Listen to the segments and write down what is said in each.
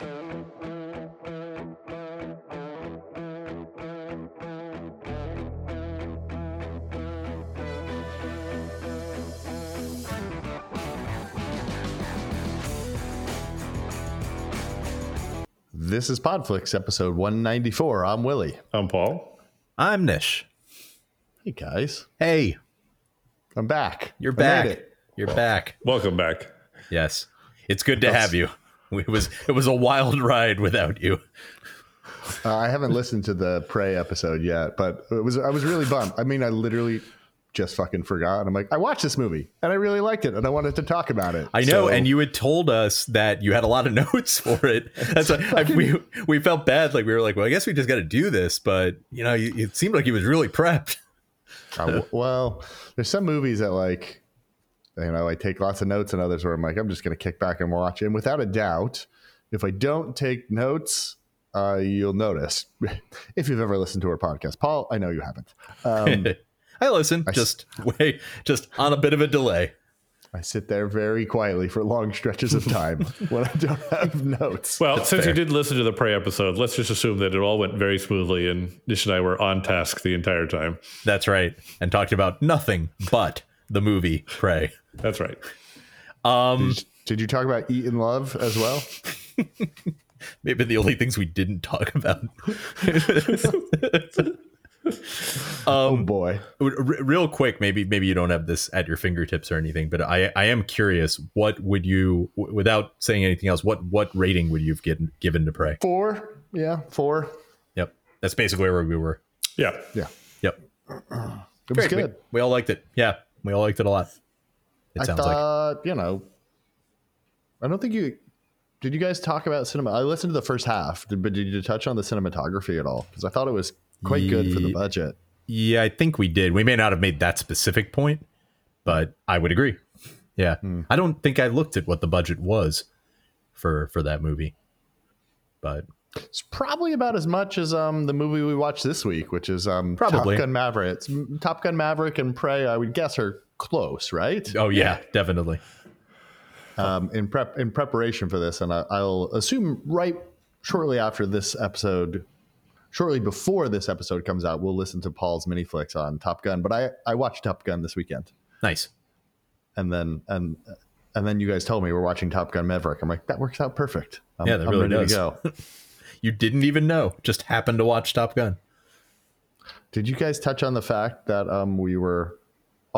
This is Podflix episode 194. I'm Willie. I'm Paul. I'm Nish. Hey guys, Hey, I'm back. you're I back. You're back. Welcome back. Yes, it's good to have you. It was it was a wild ride without you. Uh, I haven't listened to the Prey episode yet, but it was I was really bummed. I mean, I literally just fucking forgot. I'm like, I watched this movie and I really liked it, and I wanted to talk about it. I know, So- and you had told us that you had a lot of notes for it. That's why I, we we felt bad. Like we were like, well, I guess we just got to do this. But you know, you, it seemed like he was really prepped. Uh, well, there's some movies that like, you know, I take lots of notes, and others where I'm like, I'm just going to kick back and watch. And without a doubt, if I don't take notes, uh, you'll notice if you've ever listened to our podcast. Paul, I know you haven't. Um, I listen, I s- just wait, just on a bit of a delay. I sit there very quietly for long stretches of time when I don't have notes. Well, since fair. you did listen to the Prey episode, let's just assume that it all went very smoothly and Nish and I were on task the entire time. That's right, and talked about nothing but the movie Prey. That's right. Um, Did you talk about Eat and Love as well? maybe the only things we didn't talk about. oh boy. R- real quick maybe maybe you don't have this at your fingertips or anything but i i am curious what would you w- without saying anything else what what rating would you have given given to prey Four. Yeah, four. yep that's basically where we were Yeah. Yeah. yep It was Great. We, good. we all liked it yeah we all liked it a lot it I sounds like thought, you know, I don't think you did. You guys talk about cinema? I listened to the first half, but did you touch on the cinematography at all? Because I thought it was quite good for the budget. yeah i think we did we may not have made that specific point but i would agree yeah i don't think i looked at what the budget was for for that movie but It's probably about as much as um the movie we watched this week, which is um Probably. Top Gun Maverick. It's, Top Gun Maverick and Prey. I would guess are close, right? oh yeah definitely um, in prep in preparation for this, and I, I'll assume right shortly after this episode, shortly before this episode comes out, we'll listen to Paul's mini flicks on Top Gun. But I I watched Top Gun this weekend, nice and then and and then you guys told me we're watching Top Gun Maverick. I'm like that works out perfect. I'm, Yeah, that I'm really ready does. to go. you didn't even know just happened to watch top gun Did you guys touch on the fact that um we were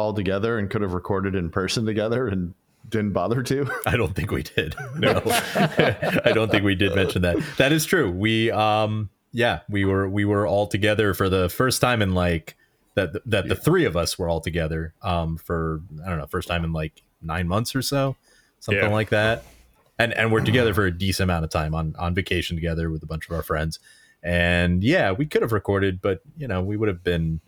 all together and could have recorded in person together and didn't bother to? I don't think we did. No, I don't think we did mention that. That is true. We, um, yeah, we were we were all together for the first time in like that that the three of us were all together. Um, for I don't know, first time in like nine months or so, something Yeah. like that. And and we're together for a decent amount of time on on vacation together with a bunch of our friends. And yeah, we could have recorded, but you know, we would have been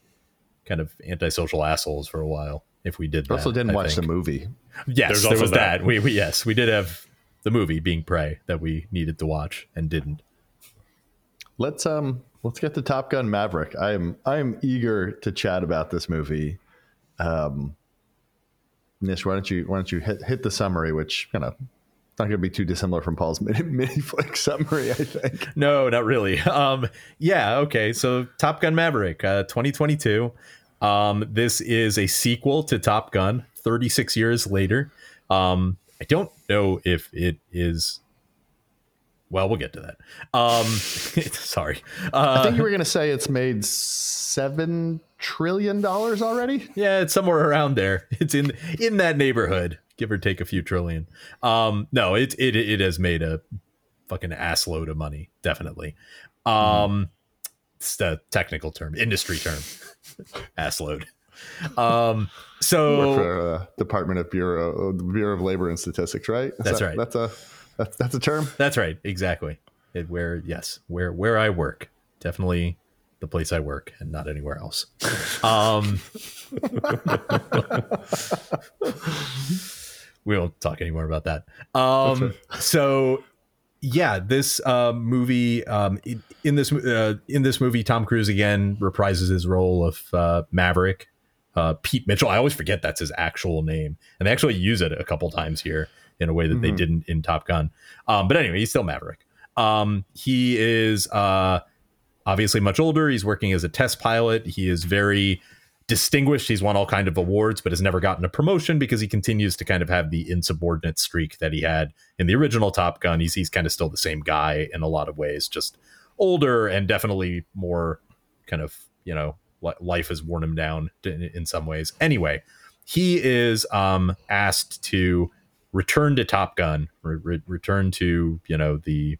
kind of antisocial assholes for a while if we did that. also didn't I watch think. the movie. Yes, There's there was that. that. We, we yes, we did have the movie being Prey that we needed to watch and didn't. Let's um let's get to Top Gun Maverick. I am I am eager to chat about this movie. Um Nish, why don't you why don't you hit hit the summary, which you know not going to be too dissimilar from Paul's mini, mini flick summary, I think. No, not really. Um, yeah, okay. So Top Gun Maverick, uh, 2022. Um, this is a sequel to Top Gun, 36 years later. Um, I don't know if it is. Well, we'll get to that. Um, sorry. Uh, I think you were going to say it's made seven trillion dollars already. Yeah, it's somewhere around there. It's in in that neighborhood, give or take a few trillion. Um, no, it it it has made a fucking ass load of money, definitely. Um, it's the technical term, industry term, ass load. Um, so for uh, Department of Bureau Bureau of Labor and Statistics, right? Is That's that- right. That's a that's, that's a term. that's right, exactly. It, where yes, where where I work, definitely the place I work, and not anywhere else. Um, we won't talk anymore about that. Um, so yeah, this uh, movie um, in, this uh, in this movie, Tom Cruise again reprises his role of uh, Maverick. Uh, Pete Mitchell. I always forget that's his actual name, and they actually use it a couple times here in a way that they Mhm. didn't in Top Gun. Um, but anyway, he's still Maverick. Um, he is uh, obviously much older. He's working as a test pilot. He is very distinguished. He's won all kind of awards, but has never gotten a promotion because he continues to kind of have the insubordinate streak that he had in the original Top Gun. He's he's kind of still the same guy in a lot of ways, just older and definitely more kind of you know life has worn him down in, some ways. Anyway, he is um, asked to return to Top Gun, re- return to you know the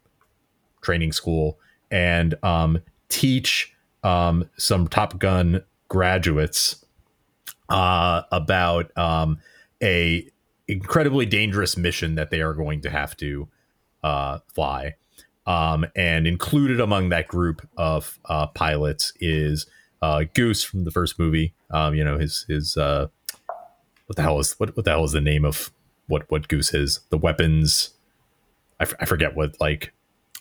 training school, and um, teach um, some Top Gun graduates uh, about um, a incredibly dangerous mission that they are going to have to uh, fly. Um, and included among that group of uh, pilots is uh, Goose from the first movie. Um, you know his his uh, what the hell is what what the hell is the name of what what Goose is? The weapons. I, f- I forget what like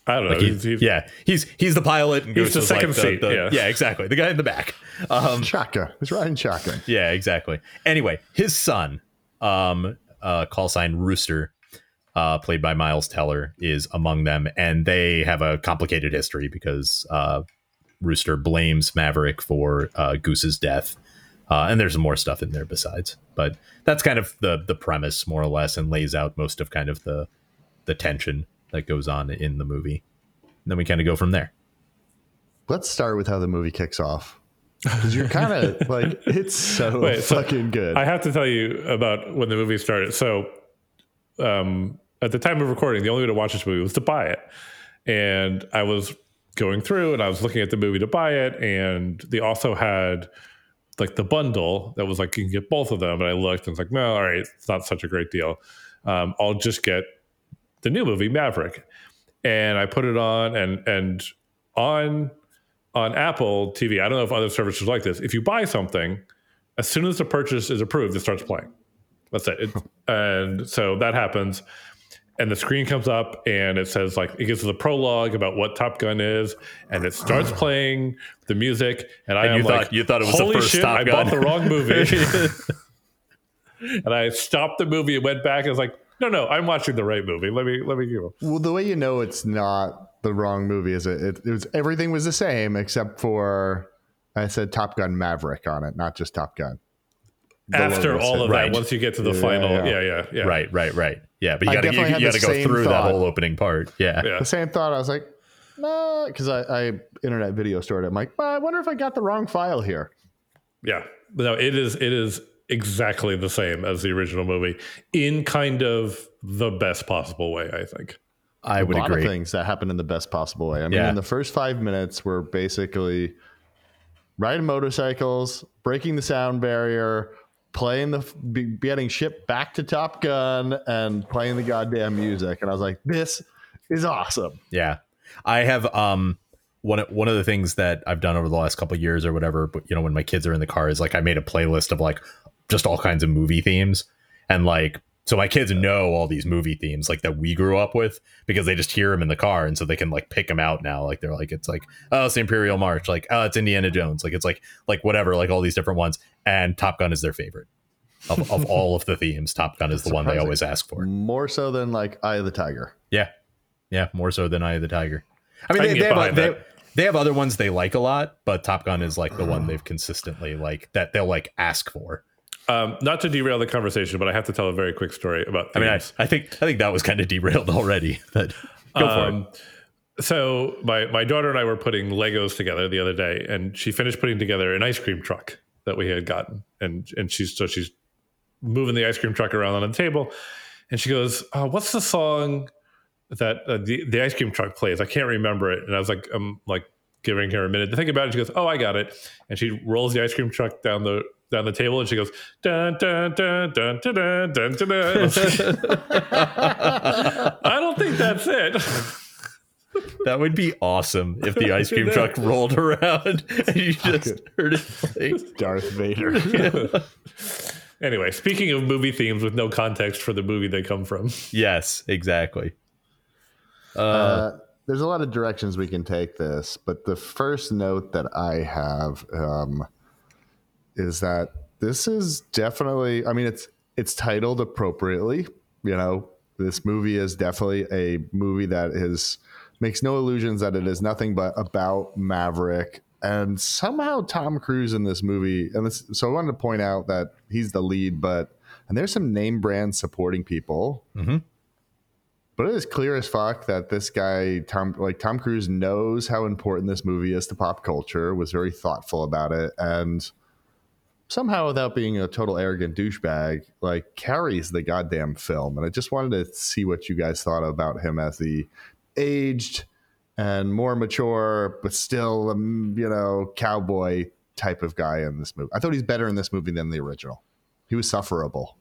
I don't know. like he's, he's, yeah, he's he's the pilot and He's the second like the, seat, the- yeah. yeah, exactly. The guy in the back. Um, Shaka. He's riding shotgun. yeah, exactly. Anyway, his son, um, uh, call sign Rooster, uh, played by Miles Teller, is among them, and they have a complicated history because uh, Rooster blames Maverick for uh, Goose's death, uh, and there's more stuff in there besides. But that's kind of the the premise, more or less, and lays out most of kind of the the tension that goes on in the movie. And then we kind of go from there. Let's start with how the movie kicks off. Because you're kind of like, it's so Wait, so fucking good. I have to tell you about when the movie started. So, um, at the time of recording, the only way to watch this movie was to buy it. And I was going through and I was looking at the movie to buy it. And they also had like the bundle that was like, you can get both of them. And I looked and was like, no, all right, it's not such a great deal. Um, I'll just get the new movie, Maverick. And I put it on and, and on, on Apple TV, I don't know if other services like this. If you buy something, as soon as the purchase is approved, it starts playing. That's it. it and so that happens. And the screen comes up and it says, like, it gives us a prologue about what Top Gun is. And it starts playing the music. And I And am you like, thought- you thought it was the Holy first shit, Top I Gun." bought the wrong movie. and I stopped the movie and went back and was like, no, no, I'm watching the right movie. Let me, let me go. well, the way you know it's not the wrong movie is it, it, it was everything was the same except for I said Top Gun Maverick on it, not just Top Gun. The After logo all said- of Right. that, once you get to the Yeah, final, yeah. yeah, yeah, yeah. Right, right, right. Yeah, but you gotta you, definitely had you gotta go same through that whole opening part. Yeah. Yeah. the same thought. I was like, nah, because I, I internet video stored it. I'm like, well, I wonder if I got the wrong file here. Yeah. No, it is it is exactly the same as the original movie in kind of the best possible way, I think. I would lot agree. of things that happen in the best possible way. I mean, Yeah. in the first five minutes, we're basically riding motorcycles, breaking the sound barrier, playing the be, getting shipped back to Top Gun, and playing the goddamn music. And I was like, this is awesome. Yeah. I have um one one of the things that I've done over the last couple of years or whatever, but you know, when my kids are in the car is like I made a playlist of like just all kinds of movie themes. And like so my kids know all these movie themes like that we grew up with because they just hear them in the car. And so they can like pick them out now. Like they're like it's like oh it's the imperial march. Like oh it's indiana jones. Like it's like like whatever like all these different ones. And top gun is their favorite. Of, of all of the themes top gun is the one they always ask for. More so than like Eye of the Tiger. yeah, yeah, more so than Eye of the Tiger. I mean, I they, they, have, behind they, they have other ones they like a lot, but Top Gun is like the one they've consistently like that they'll like ask for. Um, not to derail the conversation, but I have to tell a very quick story about I mean, I. I think I think that was kind of derailed already, but go for it. Um, So my my daughter and I were putting Legos together the other day, and she finished putting together an ice cream truck that we had gotten, and and she's so she's moving the ice cream truck around on the table, and she goes, oh, "What's the song that uh, the the ice cream truck plays?" I can't remember it, and I was like, "I'm like giving her a minute to think about it." She goes, "Oh, I got it," and she rolls the ice cream truck down the down the table, and she goes, "Dun dun dun dun dun dun dun dun." dun. I was like, I don't think that's it. That would be awesome if the ice cream truck rolled around and you just heard it play. Darth Vader. Anyway, speaking of movie themes with no context for the movie they come from, Yes, exactly. Uh, Uh, there's a lot of directions we can take this, but the first note that I have um, is that this is definitely. I mean, it's it's titled appropriately. You know, this movie is definitely a movie that is makes no illusions that it is nothing but about Maverick. And somehow Tom Cruise in this movie, and this, so I wanted to point out that he's the lead, but and there's some name brand supporting people. Mm-hmm. But it is clear as fuck that this guy, Tom, like Tom Cruise, knows how important this movie is to pop culture. Was very thoughtful about it, and somehow, without being a total arrogant douchebag, like carries the goddamn film. And I just wanted to see what you guys thought about him as the aged and more mature, but still, um, you know, cowboy type of guy in this movie. I thought he's better in this movie than the original. He was sufferable.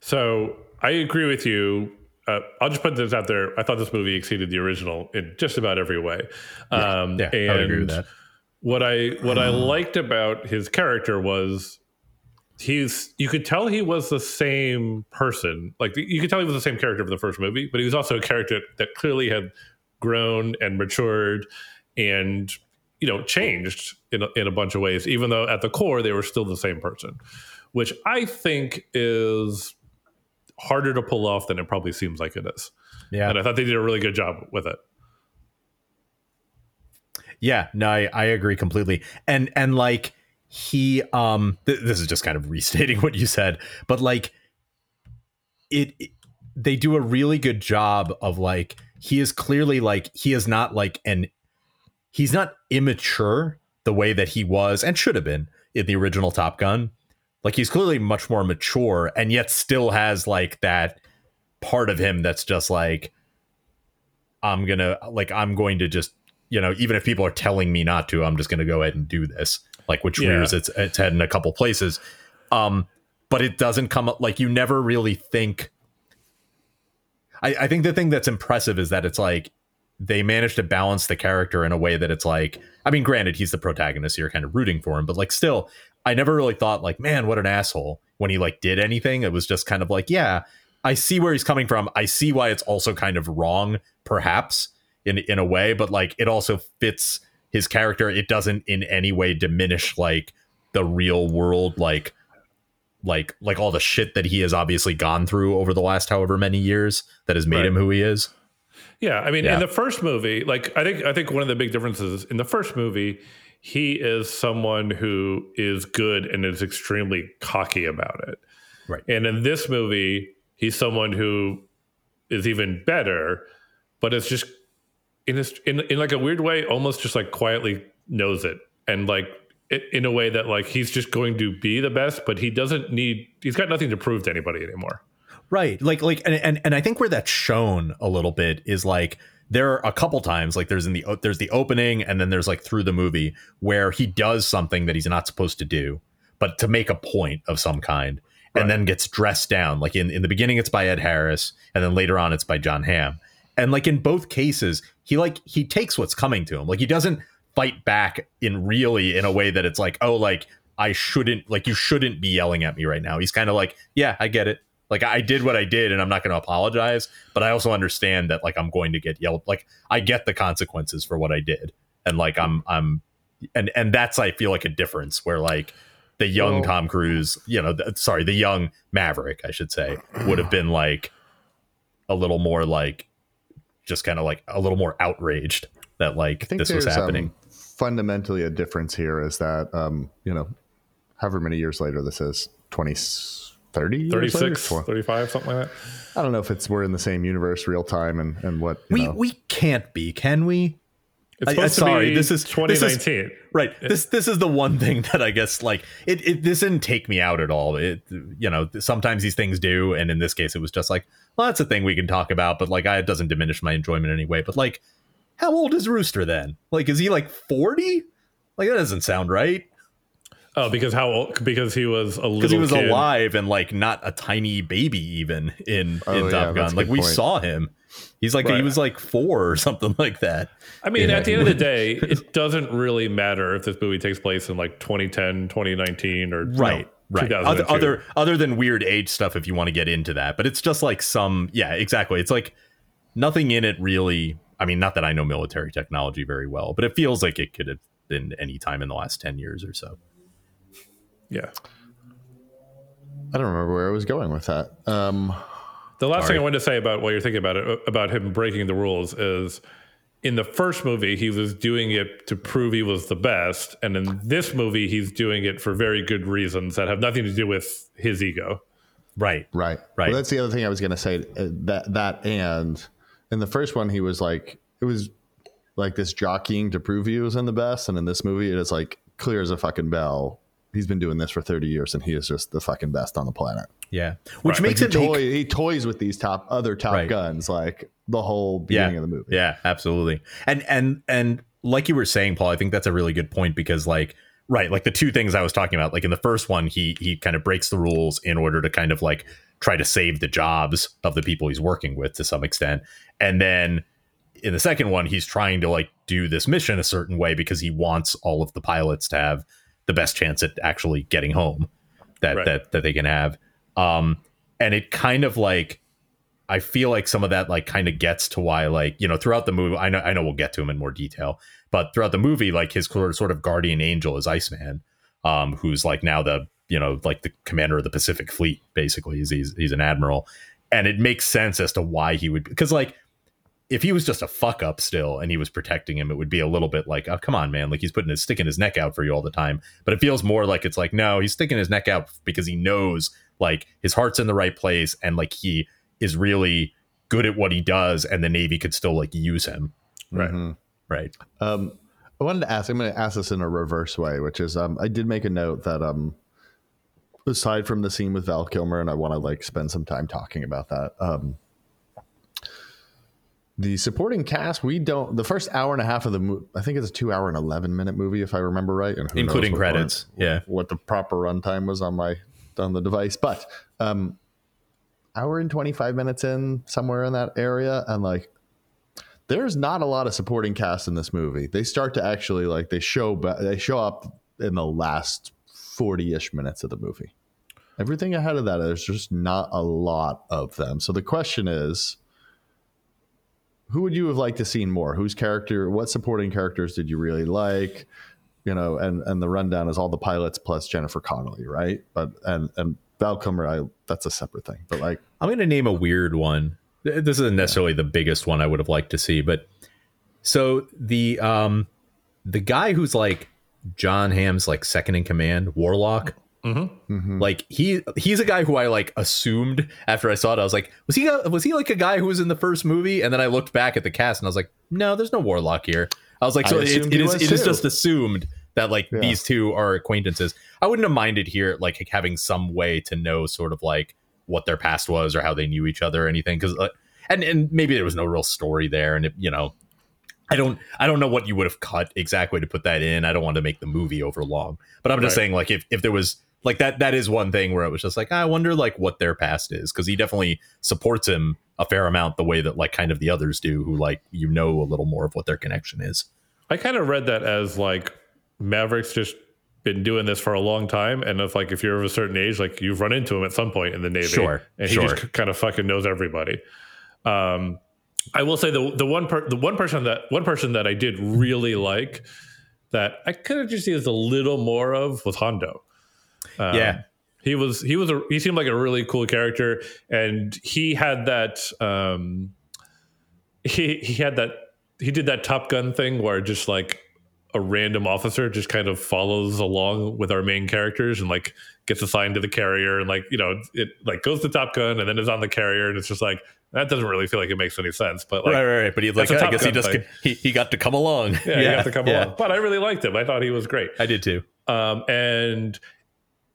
So I agree with you. Uh, I'll just put this out there. I thought this movie exceeded the original in just about every way. Yeah, um, yeah, I and would agree with that. What I what I liked about his character was he's you could tell he was the same person. Like you could tell he was the same character for the first movie, but he was also a character that clearly had grown and matured and you know changed in a, in a bunch of ways. Even though at the core they were still the same person, which I think is harder to pull off than it probably seems like it is. Yeah. And I thought they did a really good job with it. Yeah, no, I, I agree completely. And and like he um th- this is just kind of restating what you said, but like it, it they do a really good job of like he is clearly like he is not like an he's not immature the way that he was and should have been in the original Top Gun. Like he's clearly much more mature and yet still has like that part of him that's just like I'm gonna like I'm going to just you know even if people are telling me not to I'm just gonna go ahead and do this like which Yeah. rears its its head in a couple places. Um but it doesn't come up like you never really think I, I think the thing that's impressive is that it's like they managed to balance the character in a way that it's like I mean granted he's the protagonist so you're kind of rooting for him but like still I never really thought like man what an asshole when he like did anything. It was just kind of like yeah I see where he's coming from. I see why it's also kind of wrong perhaps in in a way but like it also fits his character it doesn't in any way diminish like the real world like like like all the shit that he has obviously gone through over the last however many years that has made Right. him who he is Yeah, I mean, Yeah. in the first movie, like I think I think one of the big differences in the first movie, he is someone who is good and is extremely cocky about it. Right. And in this movie, he's someone who is even better, but it's just in this in in like a weird way, almost just like quietly knows it and like it, in a way that like he's just going to be the best, but he doesn't need. He's got nothing to prove to anybody anymore. right like like and, and and i think where that's shown a little bit is like there are a couple times like there's in the there's the opening and then there's like through the movie where he does something that he's not supposed to do but to make a point of some kind Right. and then gets dressed down like in in the beginning it's by ed harris and then later on it's by jon hamm and like in both cases he like he takes what's coming to him. Like he doesn't fight back in really in a way that it's like oh like i shouldn't like you shouldn't be yelling at me right now. He's kind of like yeah i get it. Like I did what I did and I'm not going to apologize, but I also understand that like I'm going to get yelled like I get the consequences for what I did. And like I'm I'm and and that's I feel like a difference where like the young Well- Tom Cruise, you know, th- sorry, the young Maverick, I should say, would have been like a little more like just kind of like a little more outraged that like this was happening. Um, fundamentally a difference here is that um, you know, however many years later this is, 20, 30 years later? 35, something like that. I don't know if it's we're in the same universe, real time, and and what you we know. we can't be, can we? It's I- supposed sorry, to be this is- this is- 2019. right this this is the one thing that i guess like it, it this didn't take me out at all it you know sometimes these things do and in this case it was just like well that's a thing we can talk about but like I, it doesn't diminish my enjoyment anyway but like how old is rooster then like is he like 40 like that doesn't sound right Oh, because how old? Because he was a little. because he was kid. alive and like not a tiny baby even in Oh, in top that's gun like good we point. saw him he's like he was like four or something like that I mean, Yeah. at the end of the day, it doesn't really matter if this movie takes place in like 2010, 2019, or right no, right other, 2002. other other than weird age stuff if you want to get into that but it's just like some yeah exactly it's like nothing in it really i mean not that i know military technology very well but it feels like it could have been any time in the last 10 years or so yeah. I don't remember where I was going with that. Um, The last Sorry. thing I wanted to say about what you're thinking about it about him breaking the rules is in the first movie he was doing it to prove he was the best, and in this movie he's doing it for very good reasons that have nothing to do with his ego. Right. Right. Right. Well, that's the other thing I was going to say. uh, That that and in the first one, he was like it was like this jockeying to prove he was in the best, and in this movie, it is like clear as a fucking bell. He's been doing this for thirty years, and he is just the fucking best on the planet. Yeah. Which Right. makes Like, it he, make, he toys with these top other top Right. guns like the whole beginning of the movie. Yeah, absolutely. And and and like you were saying, Paul, I think that's a really good point because like right, like the two things I was talking about, like in the first one, he he kind of breaks the rules in order to kind of like try to save the jobs of the people he's working with to some extent. And then in the second one, he's trying to like do this mission a certain way because he wants all of the pilots to have the best chance at actually getting home that Right. that that they can have. Um and it kind of like I feel like some of that like kind of gets to why like you know throughout the movie I know I know we'll get to him in more detail but throughout the movie like his sort of, guardian angel is Iceman um who's like now the you know like the commander of the Pacific Fleet basically he's he's, he's an admiral and it makes sense as to why he would because like if he was just a fuck up still and he was protecting him it would be a little bit like oh come on man like he's putting his sticking his neck out for you all the time but it feels more like it's like no he's sticking his neck out because he knows like his heart's in the right place and like he is really good at what he does and the navy could still like use him Right. Mhm. right Um, I wanted to ask. I'm going to ask this in a reverse way, which is, um, I did make a note that, um, aside from the scene with Val Kilmer, and I want to like spend some time talking about that. Um, the supporting cast, we don't. The first hour and a half of the movie, I think it's a two hour and eleven minute movie, if I remember right, and including credits run- yeah what the proper runtime was on my on the device, but um, hour and twenty five minutes in, somewhere in that area, and like there's not a lot of supporting cast in this movie. They start to actually like they show they show up in the last 40ish minutes of the movie. Everything ahead of that there's just not a lot of them. So the question is who would you have liked to seen more? Whose character what supporting characters did you really like? You know, and and the rundown is all the pilots plus Jennifer Connelly, right? But and and Val Kilmer, I that's a separate thing. But like i'm gonna name a weird one this isn't necessarily the biggest one i would have liked to see but so the um the guy who's like jon hamm's like second in command warlock mhm. like he he's a guy who I like assumed after I saw it I was like was he a, was he like a guy who was in the first movie and then I looked back at the cast and I was like no there's no warlock here I was like so it, it he is was it is just assumed that like Yeah. these two are acquaintances I wouldn't have minded here like having some way to know sort of like what their past was or how they knew each other or anything because uh, and and maybe there was no real story there and it, you know I don't I don't know what you would have cut exactly to put that in. I don't want to make the movie over long. But I'm just Right. saying like if if there was like that that is one thing where it was just like I wonder like what their past is because he definitely supports him a fair amount the way that like kind of the others do who like you know a little more of what their connection is. I kind of read that as like Maverick's just been doing this for a long time, and if like if you're of a certain age, like you've run into him at some point in the Navy, Sure, and he sure. just kind of fucking knows everybody. Um, I will say the the one per, the one person that one person that I did really like that I could have just used a little more of was Hondo. Um, Yeah. he was he was a he seemed like a really cool character, and he had that um, he he had that he did that Top Gun thing where just like a random officer just kind of follows along with our main characters and like gets assigned to the carrier and like you know it like goes to Top Gun and then is on the carrier and it's just like that doesn't really feel like it makes any sense but like right, right, right. But he like I guess he just he, he got to come along. yeah, he got to come yeah. along but I really liked him I thought he was great I did too. um, and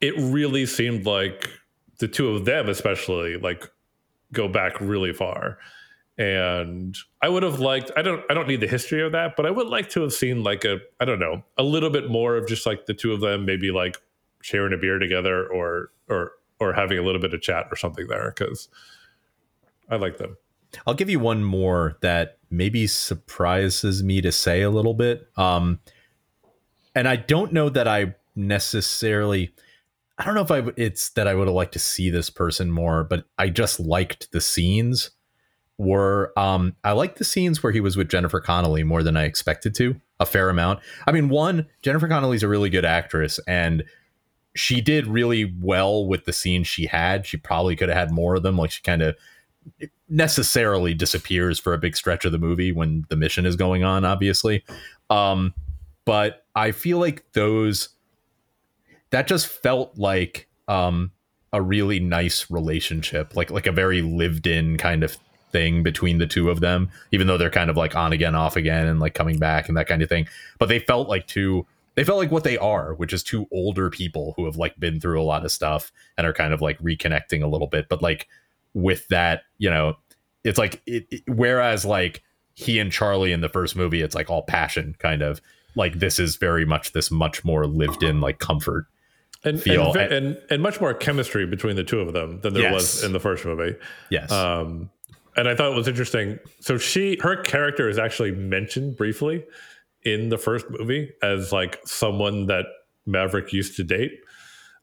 it really seemed like the two of them especially like go back really far and i would have liked i don't i don't need the history of that but i would like to have seen like a i don't know a little bit more of just like the two of them maybe like sharing a beer together or or or having a little bit of chat or something there because i like them I'll give you one more that maybe surprises me to say a little bit. Um, and I don't know that I necessarily, I don't know if I, it's that I would have liked to see this person more, but I just liked the scenes. Were um, I liked the scenes where he was with Jennifer Connelly more than I expected to, a fair amount. I mean, one, Jennifer Connelly's a really good actress, and she did really well with the scenes she had. She probably could have had more of them. Like she kind of necessarily disappears for a big stretch of the movie when the mission is going on, obviously. Um, but I feel like those that just felt like um, a really nice relationship, like like a very lived in kind of thing between the two of them, even though they're kind of like on again, off again, and like coming back and that kind of thing. But they felt like two they felt like what they are, which is two older people who have like been through a lot of stuff and are kind of like reconnecting a little bit. But like with that, you know, it's like it, it, whereas like he and Charlie in the first movie, it's like all passion kind of like this is very much this much more lived in like comfort and feel. and, and and much more chemistry between the two of them than there Yes. was in the first movie. yes, Um, and I thought it was interesting. So she, her character is actually mentioned briefly in the first movie as like someone that Maverick used to date.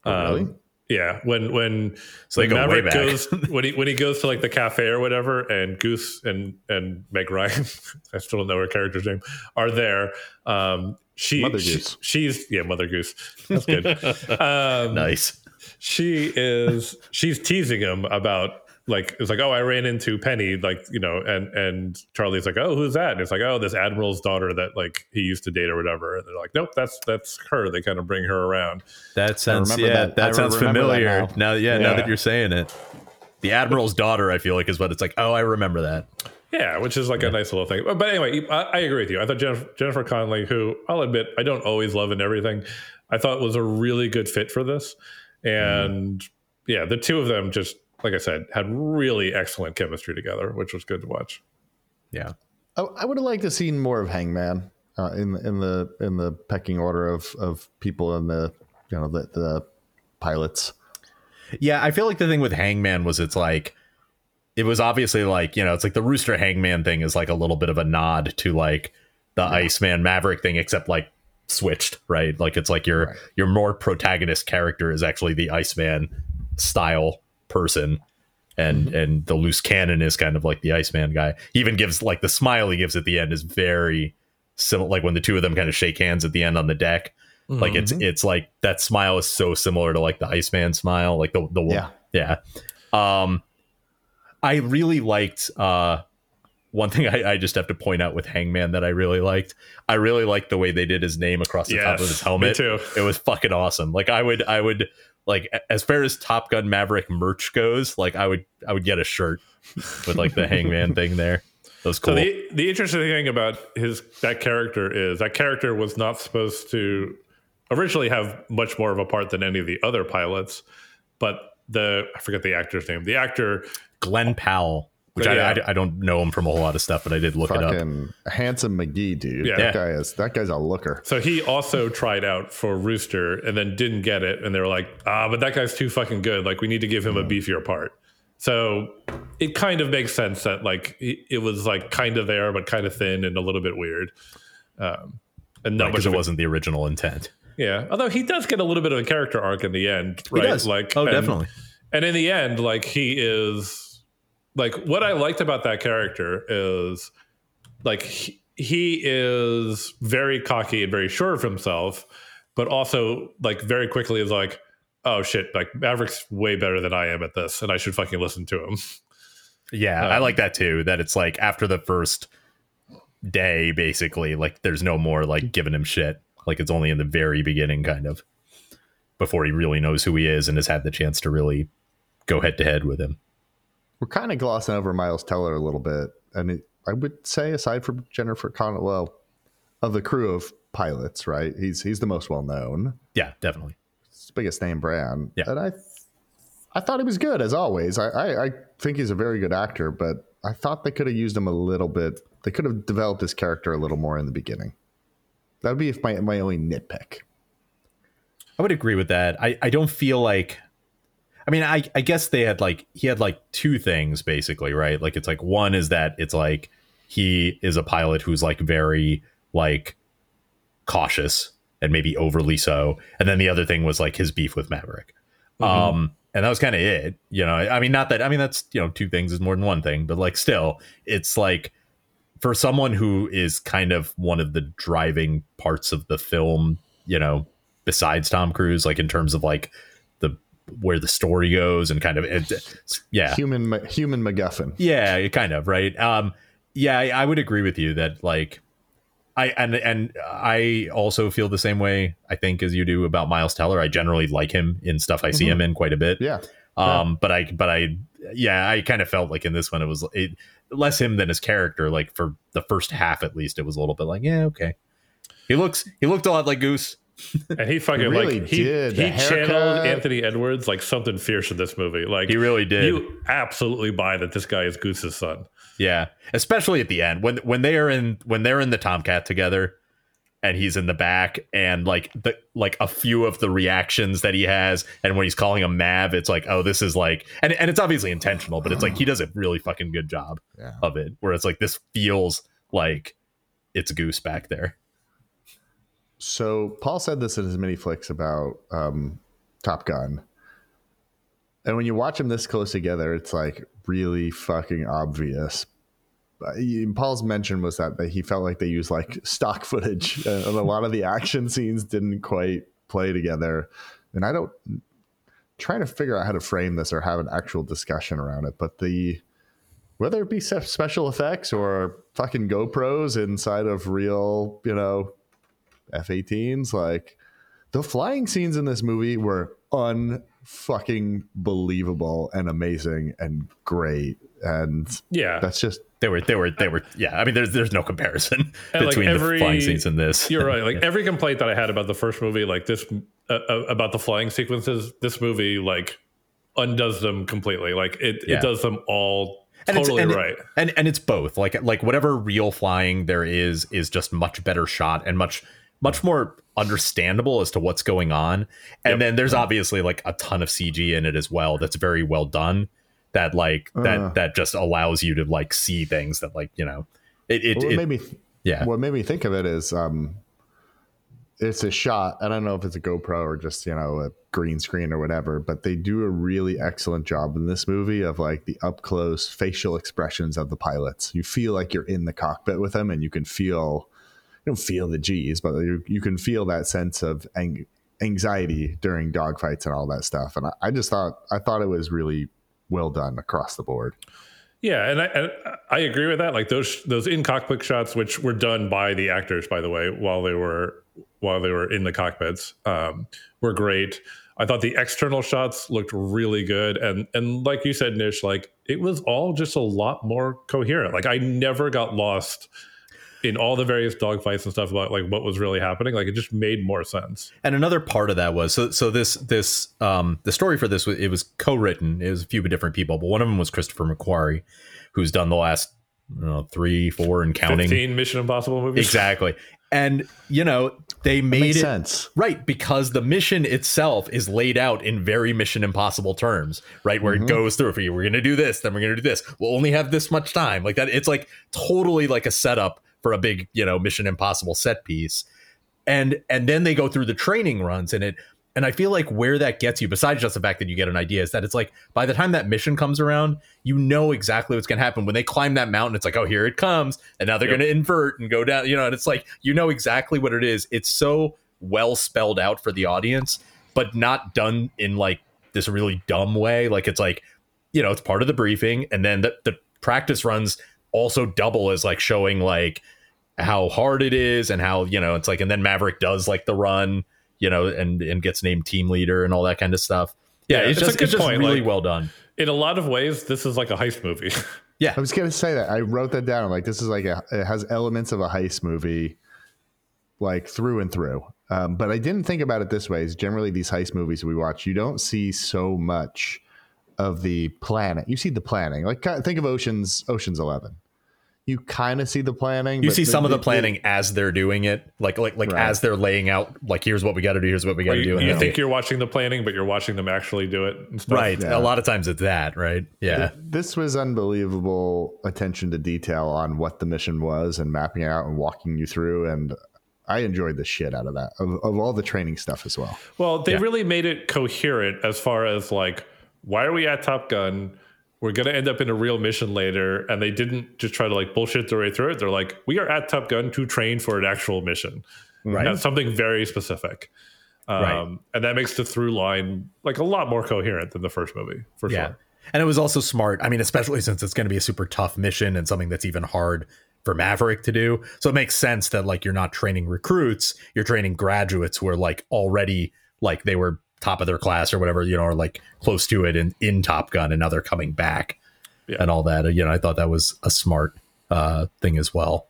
Oh, really? Um, yeah, when when So when go Maverick goes when he when he goes to like the cafe or whatever, and Goose and and Meg Ryan, I still don't know her character's name, are there. Um, she, Mother she- Goose. she's yeah, Mother Goose. That's good. um, nice. she is she's teasing him about like it's like oh I ran into Penny like you know and and Charlie's like oh who's that and it's like oh this admiral's daughter that like he used to date or whatever and they're like nope that's that's her they kind of bring her around That sounds remember yeah, that- that, I sounds remember that familiar. now. now. yeah, now that you're saying it. The Admiral's daughter, I feel like, is what it's like. Oh, I remember that. Yeah which is like a nice little thing. But, but anyway I, I agree with you. I thought Jennifer, Jennifer Connelly who I'll admit I don't always love in everything I thought was a really good fit for this. And yeah the two of them just like I said had really excellent chemistry together which was good to watch. Yeah. I, I would have liked to seen more of Hangman uh, in in the in the pecking order of of people in the you know the the pilots. Yeah, I feel like the thing with Hangman was it's like it was obviously like, you know, it's like the Rooster Hangman thing is like a little bit of a nod to like the Iceman Maverick thing, except like switched, right? Like it's like your Right. your more protagonist character is actually the Iceman style person. And and the loose cannon is kind of like the Iceman guy. He even gives like the smile he gives at the end is very similar like when the two of them kind of shake hands at the end on the deck. Like it's it's like that smile is so similar to like the Iceman smile, like the the Yeah. yeah. Um, I really liked uh one thing I, I just have to point out with Hangman that I really liked. I really liked the way they did his name across the top of his helmet. me too. It was fucking awesome. Like I would I would like as far as Top Gun Maverick merch goes, like I would I would get a shirt with like the Hangman thing there. That was cool. So the the interesting thing about his that character is that character was not supposed to originally have much more of a part than any of the other pilots, but the I forget the actor's name. The actor, Glen Powell, which Yeah. I, I I don't know him from a whole lot of stuff, but I did look it up. Handsome McGee, dude. Yeah. That guy is that guy's a looker. so he also tried out for Rooster and then didn't get it, and they were like, ah, but that guy's too fucking good. Like we need to give him a beefier part. So it kind of makes sense that like it it was like kind of there, but kind of thin and a little bit weird. Um, and not much Because of it a wasn't the original intent. Yeah, although he does get a little bit of a character arc in the end, right? does. Like, Oh, and- definitely. And in the end, like he is, like what I liked about that character is, like he, he is very cocky and very sure of himself, but also like very quickly is like, oh shit, like Maverick's way better than I am at this, and I should fucking listen to him. Yeah, I Um, like that too. That it's like after the first day, basically, like there's no more like giving him shit. Like it's only in the very beginning, kind of, before he really knows who he is and has had the chance to really go head to head with him. We're kind of glossing over Miles Teller a little bit, and it, I would say, aside from Jennifer Connelly, well, of the crew of pilots, right? He's he's the most well known, Yeah, definitely. it's the biggest name brand, Yeah. and I I thought he was good as always. I, I I think he's a very good actor, but I thought they could have used him a little bit. They could have developed his character a little more in the beginning. That would be if my my only nitpick. I would agree with that. I, I don't feel like I mean I, I guess they had like he had like two things basically, right? Like it's like one is that it's like he is a pilot who's like very like cautious and maybe overly so. And then the other thing was like his beef with Maverick. Um and that was kind of it. You know, I mean not that I mean that's you know, two things is more than one thing, but like still, it's like for someone who is kind of one of the driving parts of the film, you know, besides Tom Cruise, like in terms of like where the story goes and kind of it, yeah. Human human MacGuffin. yeah kind of right? Um yeah I, I would agree with you that like I and and I also feel the same way I think as you do about Miles Teller. I generally like him in stuff I see him in quite a bit. Yeah, um but I but I yeah I kind of felt like in this one it was it, less him than his character like for the first half at least it was a little bit like yeah okay. He looks he looked a lot like Goose And he fucking really like he, did. he channeled. Anthony Edwards like something fierce in this movie. Like he really did you absolutely buy that this guy is Goose's son. Yeah, especially at the end when when they are in when they're in the Tomcat together, and he's in the back, and like the like a few of the reactions that he has, and when he's calling him Mav, it's like, oh, this is like, and and it's obviously intentional, but it's like he does a really fucking good job Yeah. of it, where it's like this feels like it's Goose back there. So Paul said this in his mini flicks about um, Top Gun, and when you watch them this close together, it's like really fucking obvious. Paul's mention was that, he felt like they used like stock footage, and a lot of the action scenes didn't quite play together. And I don't trying to figure out how to frame this or have an actual discussion around it, but the whether it be special effects or fucking GoPros inside of real, you know, F-18s. Like the flying scenes in this movie were unfucking believable and amazing and great. And Yeah. that's just They were they were they were yeah. I mean, there's there's no comparison And, like, between every- the flying scenes in this. You're right. Like every complaint that I had about the first movie, like this, uh, uh, about the flying sequences, this movie like undoes them completely. Like it, Yeah. it does them all and it's, totally and, right. and and it's both like like whatever real flying there is is just much better shot and much much more understandable as to what's going on and Yep. then there's obviously like a ton of cg in it as well that's very well done that like that Uh. that just allows you to like see things that like you know it it, what it made me yeah what made me think of it is um it's a shot i don't know if it's a gopro or just you know a green screen or whatever but they do a really excellent job in this movie of like the up close facial expressions of the pilots you feel like you're in the cockpit with them and you can feel don't feel the g's but you, you can feel that sense of ang- anxiety during dogfights and all that stuff and I, I just thought i thought it was really well done across the board Yeah, and I, and I agree with that. Like those those in cockpit shots, which were done by the actors, by the way, while they were while they were in the cockpits, um, were great. I thought the external shots looked really good, and and like you said, Nish, like it was all just a lot more coherent. Like I never got lost in all the various dogfights and stuff about like what was really happening. Like it just made more sense. and another part of that was so so this this um the story for this was it was co-written it was a few different people but one of them was christopher mcquarrie who's done the last I don't know, three four and counting Fifteen Mission Impossible movies. exactly and you know they made it sense right because the mission itself is laid out in very mission impossible terms right where it goes through for you we're gonna do this then we're gonna do this we'll only have this much time like that it's like totally like a setup for a big you know mission impossible set piece. And and then they go through the training runs and it and i feel like where that gets you besides just the fact that you get an idea is that it's like by the time that mission comes around you know exactly what's going to happen. When they climb that mountain it's like oh here it comes. And now they're Yep. going to invert and go down you know and it's like you know exactly what it is. It's so well spelled out for the audience but not done in like this really dumb way. Like it's like you know it's part of the briefing and then the, the practice runs also double as like showing like how hard it is and how you know it's like and then maverick does like the run you know and and gets named team leader and all that kind of stuff yeah, Yeah, it's, it's a just good it's just point, really like- well done In a lot of ways, this is like a heist movie. yeah I was gonna say that. I wrote that down. Like this is like a it has elements of a heist movie, like through and through. Um, but I didn't think about it this way. Is generally these heist movies we watch, you don't see so much of the planet. You see the planning. Like think of Ocean's Ocean's Eleven. You kind of see the planning. you but see some of the they- planning as they're doing it like like like Right. as they're laying out like here's what we got to do here's what we got to do you and you think you're watching the planning, but you're watching them actually do it. And stuff. right Yeah. a lot of times it's that right yeah This was unbelievable attention to detail on what the mission was and mapping out and walking you through. And I enjoyed the shit out of that, of, of all the training stuff as well. Well, they Yeah. really made it coherent as far as like, why are we at Top Gun? We're gonna end up in a real mission later, and they didn't just try to like bullshit their way through it. They're like, we are at Top Gun to train for an actual mission, Right. That's something very specific. Um, Right. And that makes the through line like a lot more coherent than the first movie, for Yeah. sure. And it was also smart. I mean, especially since it's going to be a super tough mission and something that's even hard for Maverick to do. So it makes sense that like you're not training recruits, you're training graduates who are like already like they were top of their class or whatever, you know, or like close to it in, in Top Gun and now they're coming back Yeah. and all that. You know, I thought that was a smart uh, thing as well.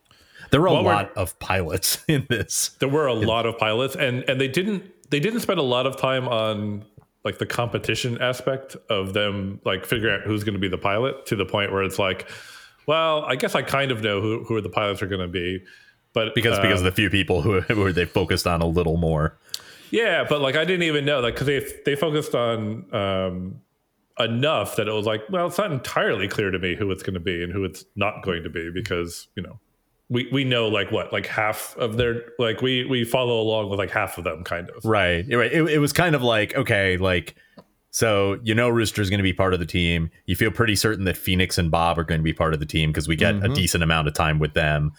There were a we're- lot of pilots in this. There were a lot of pilots, and and they didn't they didn't spend a lot of time on like the competition aspect of them like figuring out who's going to be the pilot to the point where it's like, well, I guess I kind of know who who the pilots are going to be, but Because uh, because of the few people who, who they focused on a little more. Yeah, but like I didn't even know like because they they focused on um enough that it was like, well, it's not entirely clear to me who it's going to be and who it's not going to be because you know. We, we know like what like half of their like we we follow along with like half of them kind of Right. Right. It, it was kind of like, okay, like, so you know Rooster's going to be part of the team. You feel pretty certain that Phoenix and Bob are going to be part of the team because we get a decent amount of time with them.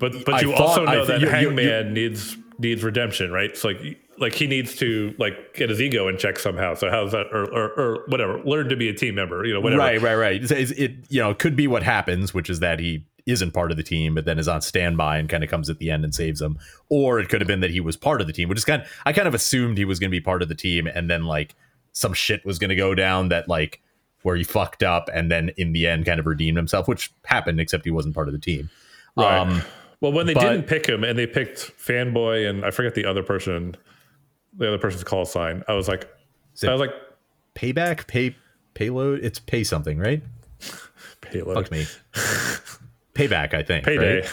But but you thought- also I know th- that you- you- Hangman needs needs redemption, right? It's like like he needs to like get his ego in check somehow. So how's that or or, or whatever? Learn to be a team member, you know, whatever. Right. Right. Right. It's- it, you know, it could be what happens, which is that he isn't part of the team, but then is on standby and kind of comes at the end and saves them. Or it could have been that he was part of the team, which is kind of, I kind of assumed he was going to be part of the team and then like some shit was going to go down that like where he fucked up and then in the end kind of redeemed himself, which happened, except he wasn't part of the team. Right. Um, Well, when they but- didn't pick him and they picked Fanboy and I forget the other person, the other person's call sign. I was like, I was like, payback, pay, payload. It's pay something, right? payload, Fuck me. payback, I think. payday. right?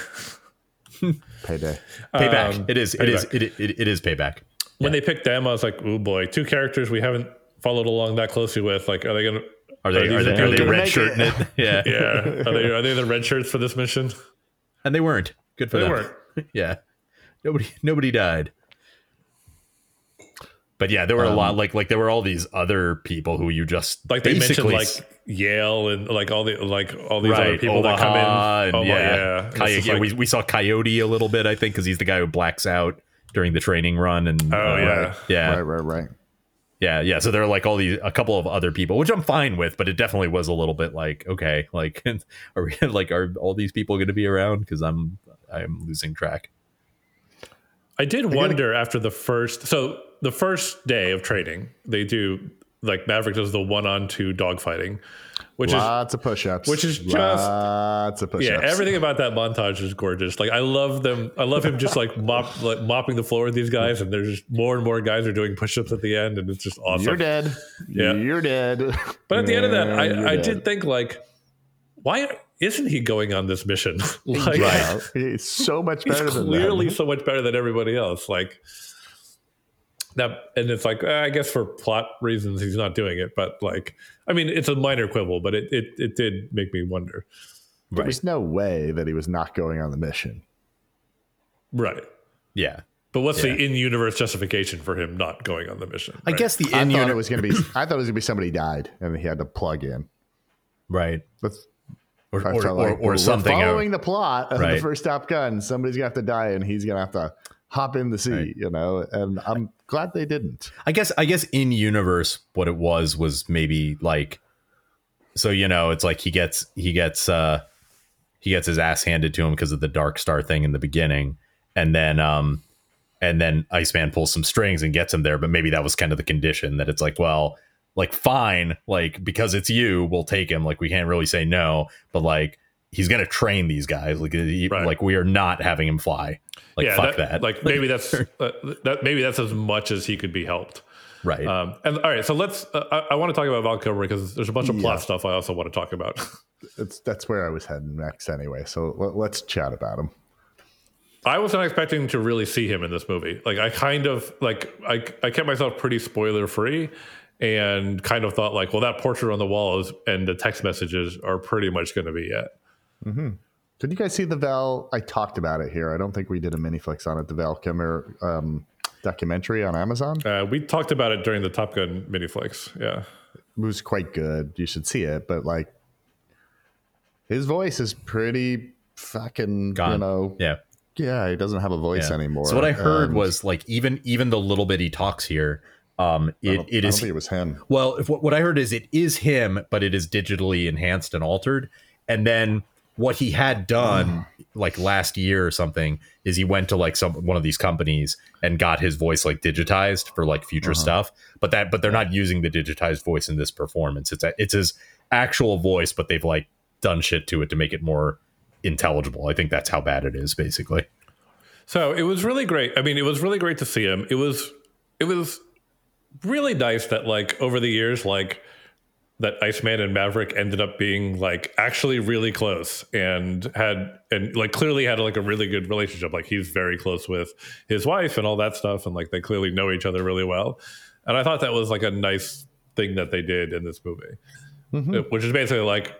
Payday. Payback. Um, it is. It is. payback. It, it, it is payback. When they picked them, I was like, oh boy, two characters we haven't followed along that closely with. Like, are they gonna? Are they? these Are the they? Are they red make shirting it? Yeah. Yeah, are they? Are they the red shirts for this mission? And they weren't. Good for They them. weren't. yeah. Nobody. Nobody died. But yeah, there were a lot. Like like there were all these other people who you just like they mentioned like Yale and like all the like all these other right people that come in. And Oh, yeah, yeah. It's Coy- yeah, like- we, we saw Coyote a little bit, I think, because he's the guy who blacks out during the training run. And Oh, uh, yeah. yeah, Right, right, right. yeah, yeah. So there are like all these a couple of other people, which I'm fine with, but it definitely was a little bit like, okay, like are we like are all these people going to be around? Because I'm I'm losing track. I did wonder after the first so the first day of training, they do like Maverick does the one on two dogfighting, which is Lots of push-ups. which is just- lots of push-ups. yeah, everything about that montage is gorgeous. Like I love them. I love him just like mop like mopping the floor with these guys, and there's just more and more guys are doing push-ups at the end, and it's just awesome. You're dead. Yeah. You're dead. But at the end of that, I, I did think like, why isn't he going on this mission? like, Yeah, He's so much he's better than clearly them. so much better than everybody else. Like that, and it's like eh, I guess for plot reasons he's not doing it. But like, I mean, it's a minor quibble, but it it, it did make me wonder. There was no way that he was not going on the mission. Right. Yeah, But what's Yeah. the in-universe justification for him not going on the mission? I guess the in-universe was going to be. I thought it was going to be somebody died and he had to plug in. right That's or or, or, like or we're something. out- Following the plot of Right. the first Top Gun, somebody's gonna have to die, and he's gonna have to hop in the sea. Right. You know, and I'm glad they didn't. I guess I guess in universe what it was was maybe like so you know it's like he gets he gets uh he gets his ass handed to him because of the dark star thing in the beginning and then um and then Iceman pulls some strings and gets him there but maybe that was kind of the condition that it's like well like fine like because it's you we'll take him like we can't really say no but like he's gonna train these guys like he, Right. like we are not having him fly like fuck that, Like maybe that's uh, that maybe that's as much as he could be helped. right Um, and all right, so let's. Uh, I, I want to talk about Val Kilmer because there's a bunch of plot Yeah. stuff I also want to talk about. It's that's where I was heading next anyway. So let, let's chat about him. I was not expecting to really see him in this movie. Like I kind of like I I kept myself pretty spoiler free, and kind of thought like, well, that portrait on the wall is, and the text messages are pretty much going to be it. Did you guys see the Val? I talked about it here. I don't think we did a mini flicks on it. The Val Kilmer um, documentary on Amazon. Uh, we talked about it during the Top Gun mini flicks. Yeah, It was quite good. You should see it. But like, his voice is pretty fucking. You Gone. know, yeah yeah, he doesn't have a voice Yeah. anymore. So what I heard and was like even even the little bit he talks here, um, it, it I don't think it was him. well. If, what what I heard is it is him, but it is digitally enhanced and altered. And then what he had done like last year or something is he went to like some one of these companies and got his voice like digitized for like future Uh-huh. stuff. But that but they're not using the digitized voice in this performance. It's a, it's his actual voice, but they've like done shit to it to make it more intelligible. I think that's how bad it is, basically. So it was really great. I mean, it was really great to see him. It was it was really nice that like over the years, like that Iceman and Maverick ended up being like actually really close and had and like clearly had like a really good relationship. Like he's very close with his wife and all that stuff, and like they clearly know each other really well. And I thought that was like a nice thing that they did in this movie, Uh, which is basically like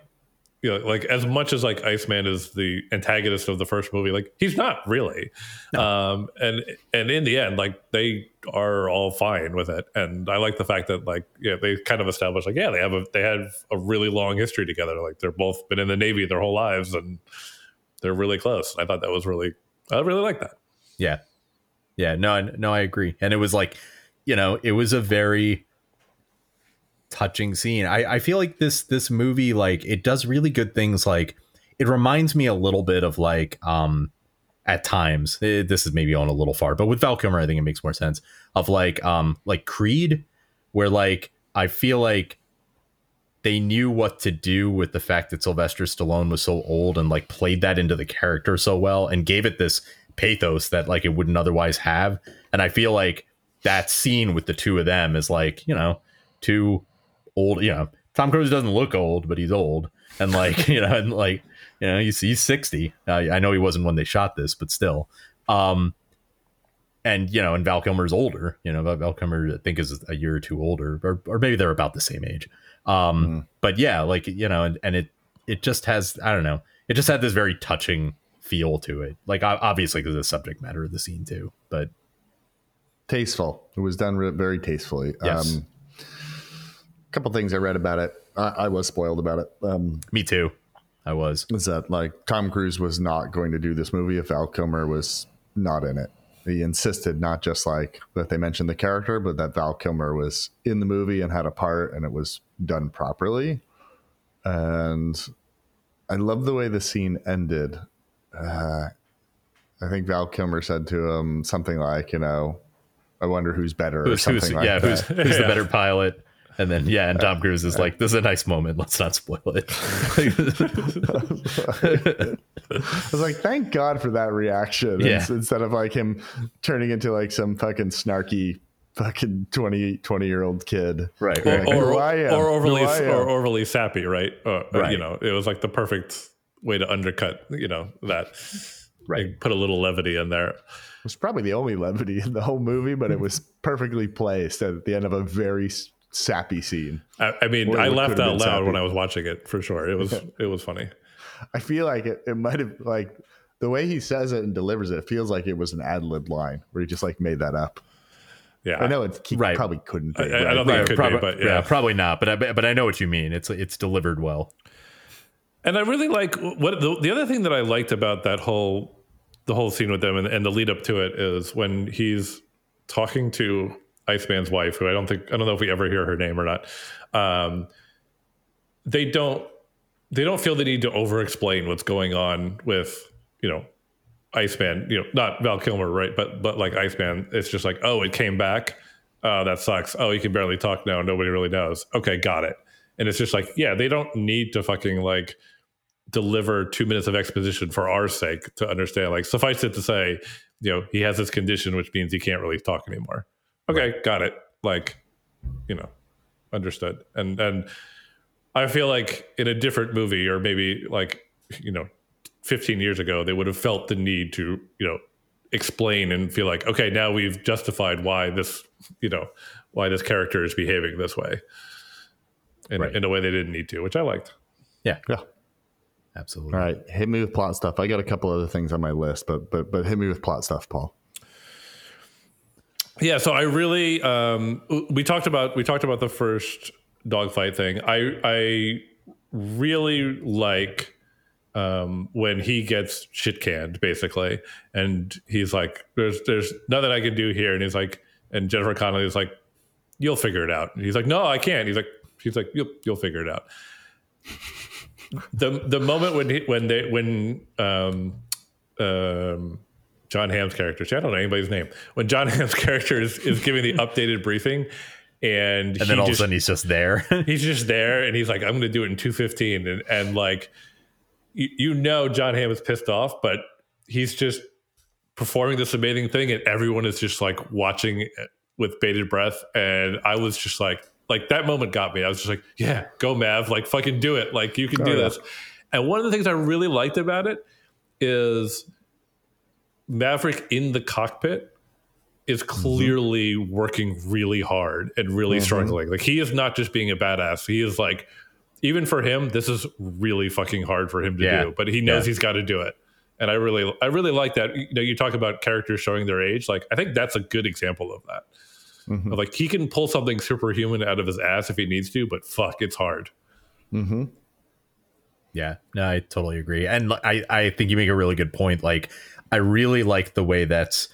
you know, like as much as like Iceman is the antagonist of the first movie, like he's not really. Um, and and in the end, like they are all fine with it. And I like the fact that like yeah, they kind of established like yeah, they have a they have a really long history together. Like they're both been in the Navy their whole lives, and they're really close. I thought that was really I really like that. Yeah. Yeah, no, I- no, I agree. And it was like, you know, it was a very touching scene. I, I feel like this this movie, like, it does really good things. Like, it reminds me a little bit of like, um, at times, eh, this is maybe on a little far, but with Val Kilmer, I think it makes more sense. Of like, um, like Creed, where like I feel like they knew what to do with the fact that Sylvester Stallone was so old and like played that into the character so well and gave it this pathos that like it wouldn't otherwise have. And I feel like that scene with the two of them is like, you know, two old, you know, Tom Cruise doesn't look old, but he's old. And like, you know, and like, you know, he's, he's 60. Uh, I know he wasn't when they shot this, but still. Um, and you know, and Val Kilmer's older. You know, Val Kilmer I think is a year or two older, or, or maybe they're about the same age. Um, but yeah, like you know, and, and it it just has I don't know, it just had this very touching feel to it. Like obviously because the subject matter of the scene too, but Tasteful. It was done very tastefully. Yes. Um, couple things I read about it. I, I was spoiled about it. Um, me too. I was. is that like Tom Cruise was not going to do this movie if Val Kilmer was not in it. He insisted not just like that they mentioned the character, but that Val Kilmer was in the movie and had a part and it was done properly. And I love the way the scene ended. Uh, I think Val Kilmer said to him something like, you know, I wonder who's better or Who's, something who's like yeah, that. who's who's the better pilot? And then yeah, and Tom Cruise is like, "This is a nice moment. Let's not spoil it." I was like, thank God for that reaction. Yeah. Instead of like him turning into like some fucking snarky fucking 20, 20 year old kid. right, or, right. Like, or, who or overly who I am. or overly sappy, right? Uh, uh, Right. You know, it was like the perfect way to undercut. You know that Right. Like, put a little levity in there. It was probably the only levity in the whole movie, but it was perfectly placed at the end of a very s- sappy scene. I, I mean, Or I laughed out loud sappy. when I was watching it for sure. It was it was funny. I feel like it, it might have like the way he says it and delivers it, it feels like it was an ad lib line where he just like made that up. Yeah, I know it Right. probably couldn't be. I- I don't think it Right, could probably, be, but yeah. yeah. probably not. But I but I know what you mean. It's it's delivered well. And I really like what the, the other thing that I liked about that whole the whole scene with them and, and the lead up to it is when he's talking to Iceman's wife, who I don't think I don't know if we ever hear her name or not. Um, they don't they don't feel the need to over explain what's going on with you know Iceman, you know, not Val Kilmer, right? But but like Iceman, it's just like, oh, it came back. Oh, that sucks. Oh, he can barely talk now. Nobody really knows. Okay, got it. And it's just like, yeah, they don't need to fucking like deliver two minutes of exposition for our sake to understand. Like, suffice it to say, you know, he has this condition, which means he can't really talk anymore. Okay, got it. Like, you know, understood. And and I feel like in a different movie, or maybe like, you know, 15 years ago, they would have felt the need to, you know, explain and feel like, okay, now we've justified why this, you know, why this character is behaving this way in, Right. in a way they didn't need to, which I liked. Yeah, Yeah. absolutely. All right, hit me with plot stuff. I got a couple other things on my list, but but but hit me with plot stuff, Paul. Yeah, so I really um we talked about we talked about the first dogfight thing. I I really like um, when he gets shit canned, basically, and he's like, "There's there's nothing I can do here," and he's like, and Jennifer Connelly is like, "You'll figure it out." And he's like, "No, I can't." He's like, "She's like, you'll you'll figure it out." the the moment when he, when they when um um Jon Hamm's character, see, I don't know anybody's name. When Jon Hamm's character is, is giving the updated briefing, and and then all just, of a sudden he's just there. he's just there, and he's like, "I'm going to do it in 215," and and like you, you know, Jon Hamm is pissed off, but he's just performing this amazing thing, and everyone is just like watching with bated breath. And I was just like, like that moment got me. I was just like, yeah, go Mav, like fucking do it, like you can oh, do yeah. this. And one of the things I really liked about it is Maverick in the cockpit is mm-hmm. clearly mm-hmm. working really hard and really mm-hmm. struggling. Like he is not just being a badass. He is like, even for him, this is really fucking hard for him to yeah. do. But he knows yeah. he's got to do it. And I really, I really like that. You know, you talk about characters showing their age. Like I think that's a good example of that. Mm-hmm. Of like he can pull something superhuman out of his ass if he needs to, but fuck, it's hard. Hmm. Yeah. No, I totally agree. And I, I think you make a really good point. Like I really like the way that's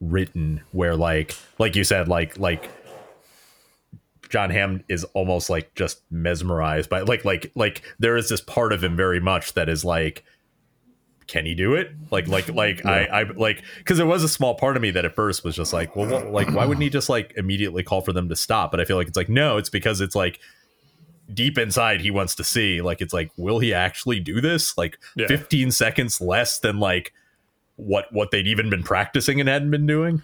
written where like like you said like like Jon Hamm is almost like just mesmerized by like like like there is this part of him very much that is like can he do it like like like yeah. I I like because there was a small part of me that at first was just like well what, like why wouldn't he just like immediately call for them to stop but I feel like it's like no it's because it's like deep inside he wants to see like it's like will he actually do this like yeah. 15 seconds less than like what what they'd even been practicing and hadn't been doing.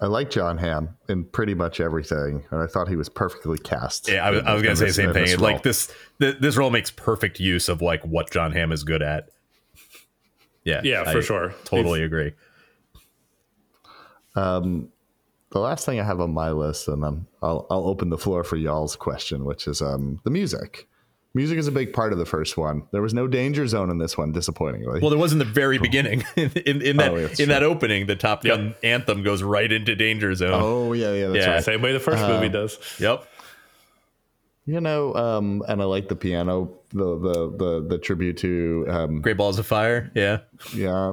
I like Jon Hamm in pretty much everything, and I thought he was perfectly cast. Yeah, I was, I was going to say the same thing. This like this, this role makes perfect use of like what Jon Hamm is good at. Yeah, yeah, for sure. Totally He's, agree. Um, the last thing I have on my list, and um, I'll I'll open the floor for y'all's question, which is um the music. Music is a big part of the first one. There was no danger zone in this one, disappointingly. Well, there was in the very beginning. in, in, in that oh, in true. that opening, the Top Gun yep. anthem goes right into danger zone. Oh yeah, yeah, that's yeah. right. Same way the first uh, movie does. Yep. You know, um, and I like the piano, the the the, the tribute to um, Great Balls of Fire. Yeah, yeah,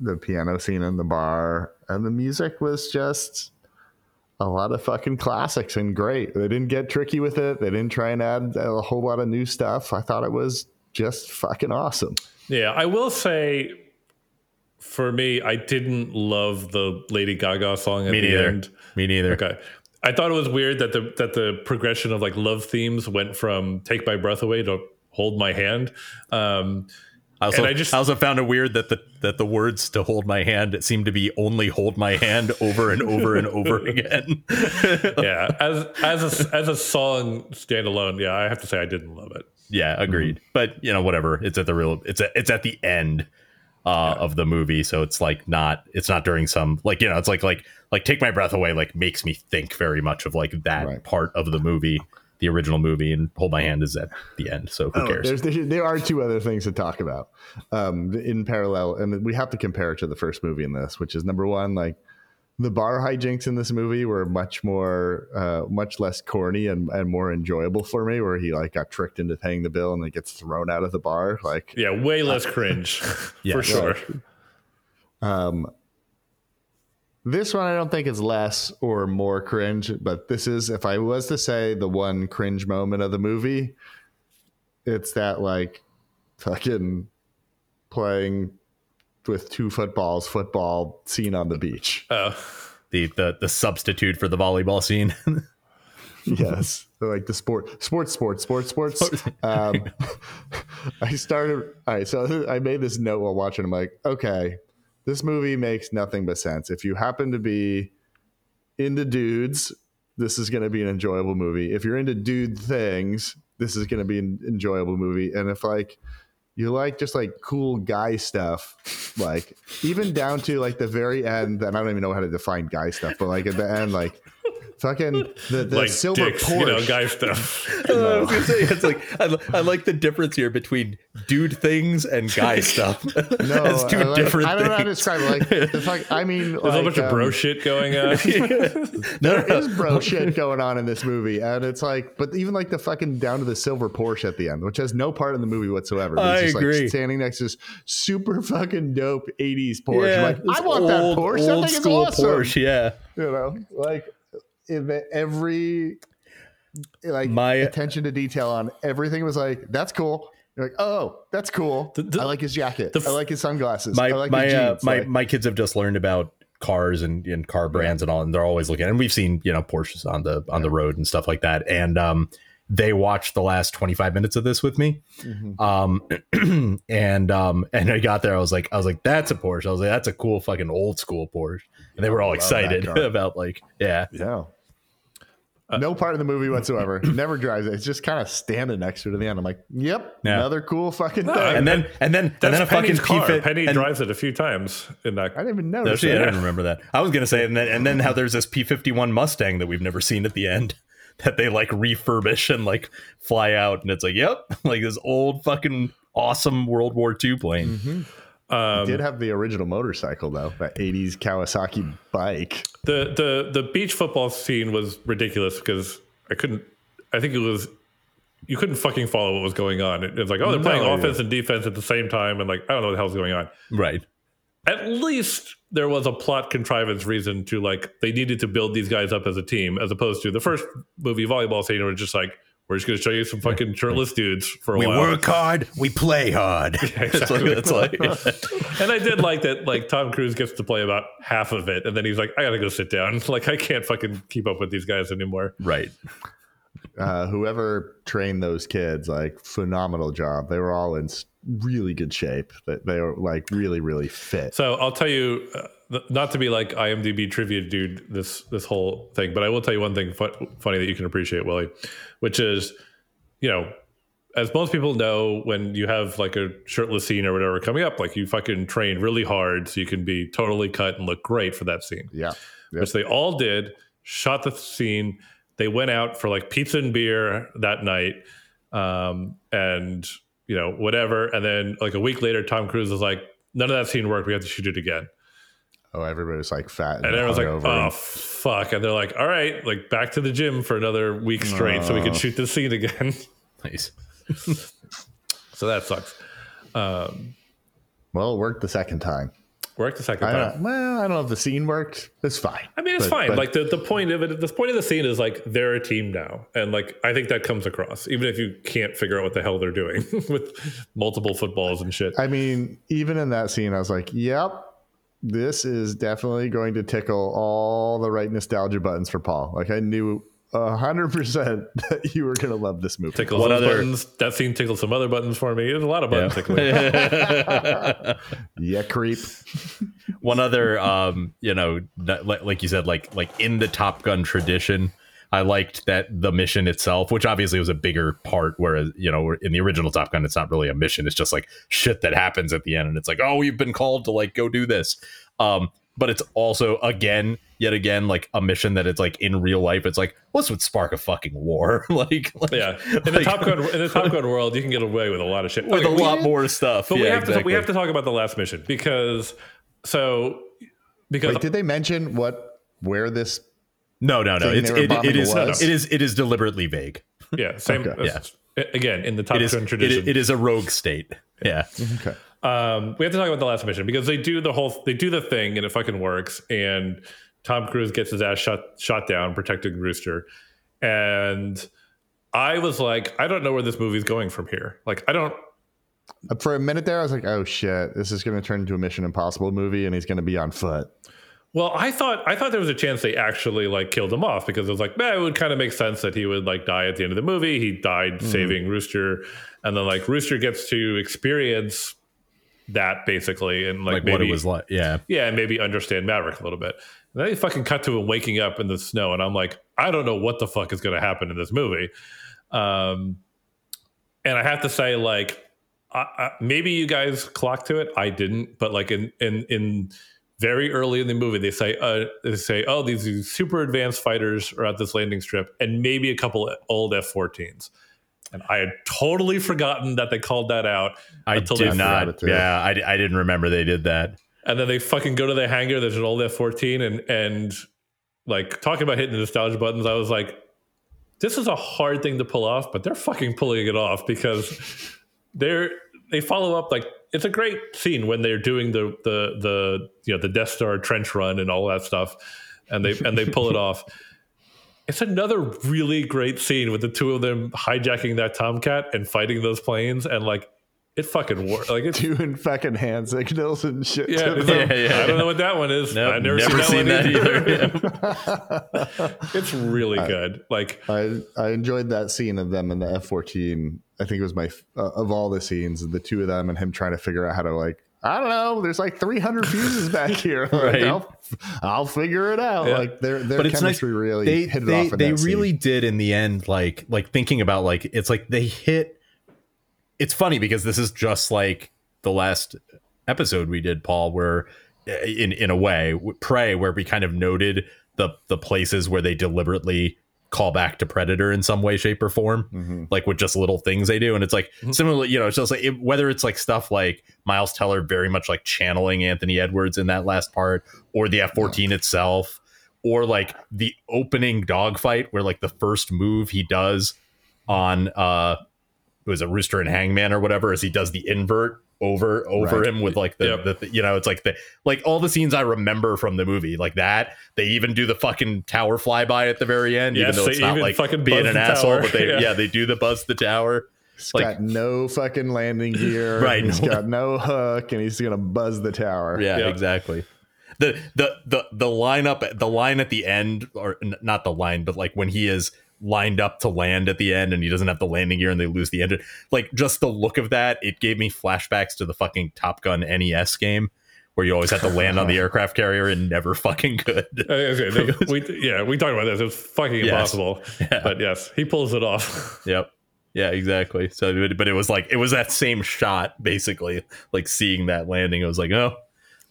the piano scene in the bar, and the music was just a lot of fucking classics and great. They didn't get tricky with it. They didn't try and add a whole lot of new stuff. I thought it was just fucking awesome. Yeah, I will say for me, I didn't love the Lady Gaga song at me the neither. end. Me neither. Okay. I thought it was weird that the that the progression of like love themes went from "Take My Breath Away" to "Hold My Hand." Um, I also, I, just, I also found it weird that the that the words to hold my hand seem to be only hold my hand over and over and over again. yeah, as as a, as a song standalone, yeah, I have to say I didn't love it. Yeah, agreed. Mm-hmm. But you know, whatever. It's at the real. It's a, it's at the end uh, yeah. of the movie, so it's like not. It's not during some like you know. It's like like like take my breath away. Like makes me think very much of like that right. part of the movie the original movie, and Hold My Hand is at the end. So who oh, cares? there are two other things to talk about um, in parallel, and we have to compare it to the first movie in this, which is number one, like the bar hijinks in this movie were much more, uh, much less corny and, and more enjoyable for me. Where he like got tricked into paying the bill and then gets thrown out of the bar. Like, yeah, way less cringe yeah, for sure. Um, this one I don't think is less or more cringe, but this is if I was to say the one cringe moment of the movie, it's that like fucking playing with two footballs football scene on the beach. Oh. The the the substitute for the volleyball scene. yes. Like the sport sports sports sports sports. Um, I started all right, so I made this note while watching. I'm like, okay this movie makes nothing but sense. If you happen to be into dudes, this is going to be an enjoyable movie. If you're into dude things, this is going to be an enjoyable movie. And if like you like just like cool guy stuff, like even down to like the very end, and I don't even know how to define guy stuff, but like at the end, like fucking the, the like silver dicks, Porsche. you know, guy stuff. I was gonna say it's like I, I like the difference here between dude things and guy stuff. no, As two I, like- different I don't know how to describe it. Like, the fuck, I mean, There's like, a bunch of bro um, shit going on. no, no, There's bro shit going on in this movie, and it's like, but even like the fucking down to the silver Porsche at the end, which has no part in the movie whatsoever. But I it's just agree. like standing next to this super fucking dope '80s Porsche. Yeah, like, I want old, that Porsche. That Old thing is school awesome. Porsche, yeah. You know, like if every like My- attention to detail on everything was like, that's cool. You're like, oh, that's cool. The- the- I like his jacket. f- I like his sunglasses. my I like my uh, my Like, my kids have just learned about cars and, and car brands and all and they're always looking and we've seen you know Porsches on the on the road and stuff like that and um they watched the last 25 minutes of this with me mhm. um and um and I got there I was like I was like that's a Porsche I was like that's a cool fucking old school Porsche and they were all excited about like yeah Yeah. Uh, no part of the movie whatsoever. Never drives it. It's just kind of standing next to it at the end. I'm like, yep, Yeah. another cool fucking No, thing. And then and then and That's then a fucking car. P-Fit Penny and, drives it a few times in that. I didn't even No, notice shit, I didn't remember that. I was gonna say, and then and then how there's this P51 Mustang that we've never seen at the end that they like refurbish and like fly out, and it's like, yep, like this old fucking awesome World War II plane. Mhm. Um, Did have the original motorcycle though, that '80s Kawasaki bike. the the the beach football scene was ridiculous because I couldn't. I think it was you couldn't fucking follow what was going on. It, it was like, oh, they're playing No. offense and defense at the same time, and like I don't know what the hell's going on. Right. At least there was a plot contrivance reason to like they needed to build these guys up as a team, as opposed to the first movie volleyball scene where it's just like we're just going to show you some fucking shirtless dudes for a while. We work hard, we play hard. Like, exactly. it's like and I did like that. Like Tom Cruise gets to play about half of it, and then he's like, "I gotta go sit down. Like I can't fucking keep up with these guys anymore." right. Uh, whoever trained those kids, like phenomenal job. They were all in really good shape. That they were like really, really fit. So I'll tell you, uh, not to be like IMDb trivia dude, this this whole thing, but I will tell you one thing fu- funny that you can appreciate, Willie, which is, you know, as most people know, when you have like a shirtless scene or whatever coming up, like you fucking train really hard so you can be totally cut and look great for that scene. Yeah, Yep. which they all did. Shot the scene. They went out for like pizza and beer that night, um, and you know whatever. And then like a week later, Tom Cruise was like, "None of that scene worked. We have to shoot it again." Oh, everybody was like fat and, And everyone's like, hungover "Oh fuck!" And they're like, "All right, like back to the gym for another week straight, so we can shoot this scene again." Nice. so that sucks. Um, well, it worked the second time. Worked the second I time. well, I don't know if the scene worked. It's fine. I mean, it's But- fine. but- like the, the point of it, the point of the scene is like they're a team now, and like I think that comes across, even if you can't figure out what the hell they're doing with multiple footballs and shit. I mean, even in that scene, I was like, "Yep, this is definitely going to tickle all the right nostalgia buttons for Paul." Like I knew hundred percent that you were going to love this movie. Tickles What other- buttons. That scene tickled some other buttons for me. There's a lot of buttons tickling. Yeah, creep. One other, um, you know, like, like you said, like like in the Top Gun tradition, I liked that the mission itself, which obviously was a bigger part. Whereas, you know, in the original Top Gun, it's not really a mission; it's just like shit that happens at the end, and it's like, oh, you've been called to like go do this. Um, but it's also again, yet again, like a mission that it's like in real life. It's like, well, this would spark a fucking war, like, like Yeah, in the like- Top Gun in the Top Gun world, you can get away with a lot of shit. with Okay, a we- lot more stuff. But yeah, we have to we have to talk about the last mission because so because Wait, did they mention what where this? No, no, no. It's they were it, bombing it is was? it is it is deliberately vague. yeah same Okay. Yeah. again in the Top It is Gun it, tradition. it is a rogue state. Yeah. Okay. Um, we have to talk about the last mission because they do the whole they do the thing and it fucking works. And Tom Cruise gets his ass shot shot down protecting Rooster. And I was like I don't know where this movie's going from here. Like I don't uh, For a minute there, I was like, "Oh shit, this is going to turn into a Mission Impossible movie, and he's going to be on foot." well I thought I thought there was a chance they actually like killed him off because it was like man, it would kind of make sense that he would like die at the end of the movie. He died mm-hmm. saving Rooster. And then like Rooster gets to experience that basically and like, Like, maybe what it was like. Yeah. yeah, and maybe understand Maverick a little bit. And then they fucking cut to him waking up in the snow, and I'm like, I don't know what the fuck is going to happen in this movie. Um, and I have to say, like, I, I, maybe you guys clocked to it. I didn't, but like in in in very early in the movie, they say, uh, they say, oh, these, these super advanced fighters are at this landing strip, and maybe a couple of old F-14s. And I had totally forgotten that they called that out. I until did they- forgot not. Yeah, I, I didn't remember they did that. And then they fucking go to the hangar. There's an old F-14, and and like talking about hitting the nostalgia buttons. I was like, this is a hard thing to pull off, but they're fucking pulling it off because they're they follow up like it's a great scene when they're doing the the the you know the Death Star trench run and all that stuff, and they and they pull it off. It's another really great scene with the two of them hijacking that Tomcat and fighting those planes, and like it fucking works. Like it's Doing fucking hand signals and shit. yeah, to them. Yeah, yeah, I don't know what that one is. Nope, I've never, never seen, that, seen one that either. it's really good. Like I I enjoyed that scene of them in the F fourteen. I think it was my uh, of all the scenes, the two of them and him trying to figure out how to like I don't know. There's like 300 fuses back here. Right. I'll, I'll figure it out. Yeah. Like their their but it's nice. chemistry really they hit it they, off. In they that scene. really did in the end. Like like thinking about like it's like they hit. It's funny because this is just like the last episode we did, Paul, where uh, in in a way, Prey, where we kind of noted the the places where they deliberately call back to Predator in some way, shape, or form, Mhm. like with just little things they do. And it's like Mhm. similarly, you know, it's just like it, whether it's like stuff like Miles Teller very much like channeling Anthony Edwards in that last part, or the F fourteen itself, or like the opening dogfight where like the first move he does on uh it was a rooster and hangman or whatever as he does the invert over over Right. him with like the, Yep. the you know it's like the like all the scenes I remember from the movie like that they even do the fucking tower flyby at the very end Yes, even though it's not like fucking being an asshole tower. but they Yeah. yeah. they do the buzz the tower He's like- got no fucking landing gear. Right, He's got no hook, and he's gonna buzz the tower. yeah, exactly the the the the lineup the line at the end or n- not the line but like when he is lined up to land at the end and he doesn't have the landing gear and they lose the engine like just the look of that it gave me flashbacks to the fucking top gun nes game where you always have to land on the aircraft carrier and never fucking could uh, okay, they- we, yeah, we talked about this. It's fucking Yes. impossible. Yeah. But yes, he pulls it off. Yep. Yeah, exactly. So, but- but it was like it was that same shot, basically, like seeing that landing. It was like, oh,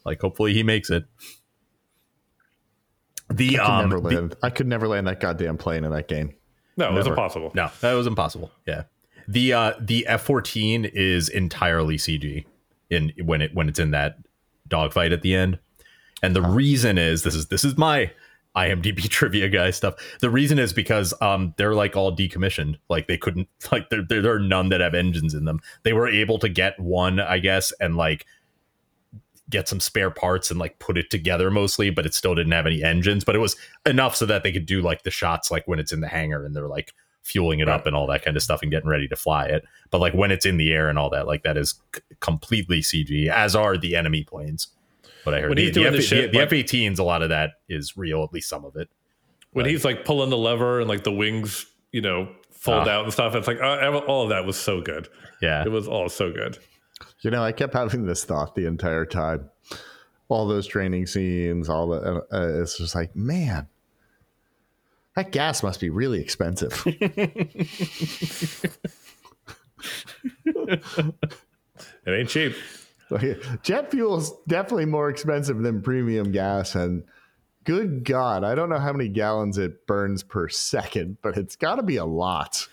like hopefully he makes it. The I could um, never the- I could never land that goddamn plane in that game. No, it was impossible. no, that was impossible. Yeah. The uh the F fourteen is entirely CG in when it when it's in that dogfight at the end, and the reason is this is this is my IMDb trivia guy stuff. The reason is because um they're like all decommissioned. Like they couldn't like there there there are none that have engines in them. They were able to get one, I guess, and like get some spare parts and like put it together mostly, but it still didn't have any engines. But it was enough so that they could do like the shots like when it's in the hangar and they're like fueling it up and all that kind of stuff and getting ready to fly it. But like when it's in the air and all that, like that is c- completely CG, as are the enemy planes. What I heard. When the, he's doing the, the F- shit, the like- F-18s, a lot of that is real, at least some of it. When Right. he's like pulling the lever and like the wings, you know, fold Ah. out and stuff. It's like uh, all of that was so good. Yeah. It was all so good. You know, I kept having this thought the entire time. All those training scenes, all the, uh, it's just like, man, that gas must be really expensive. It ain't cheap. Jet fuel is definitely more expensive than premium gas, and good God, I don't know how many gallons it burns per second, but it's got to be a lot.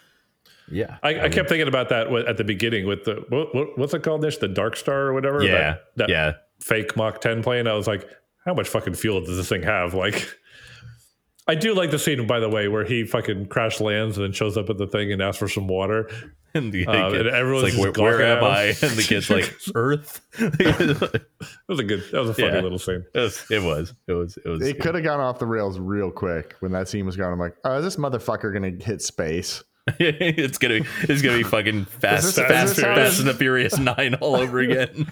Yeah. I, I kept thinking about that at the beginning with the what, what, what's it called? This the Dark Star or whatever. Yeah. That, that yeah. fake Mach 10 plane. I was like, how much fucking fuel does this thing have? Like, I do like the scene, by the way, where he fucking crash lands and then shows up at the thing and asks for some water. And, the, Um, and everyone's like, where, where am I? And the kid's like, Earth. it That was a good, that was a funny Yeah. little scene. was. It was. It was. It was. It could have gone off the rails real quick when that scene was gone. I'm like, oh, is this motherfucker going to hit space? it's gonna be it's gonna be fucking fast this- fast, is fast and the furious nine all over again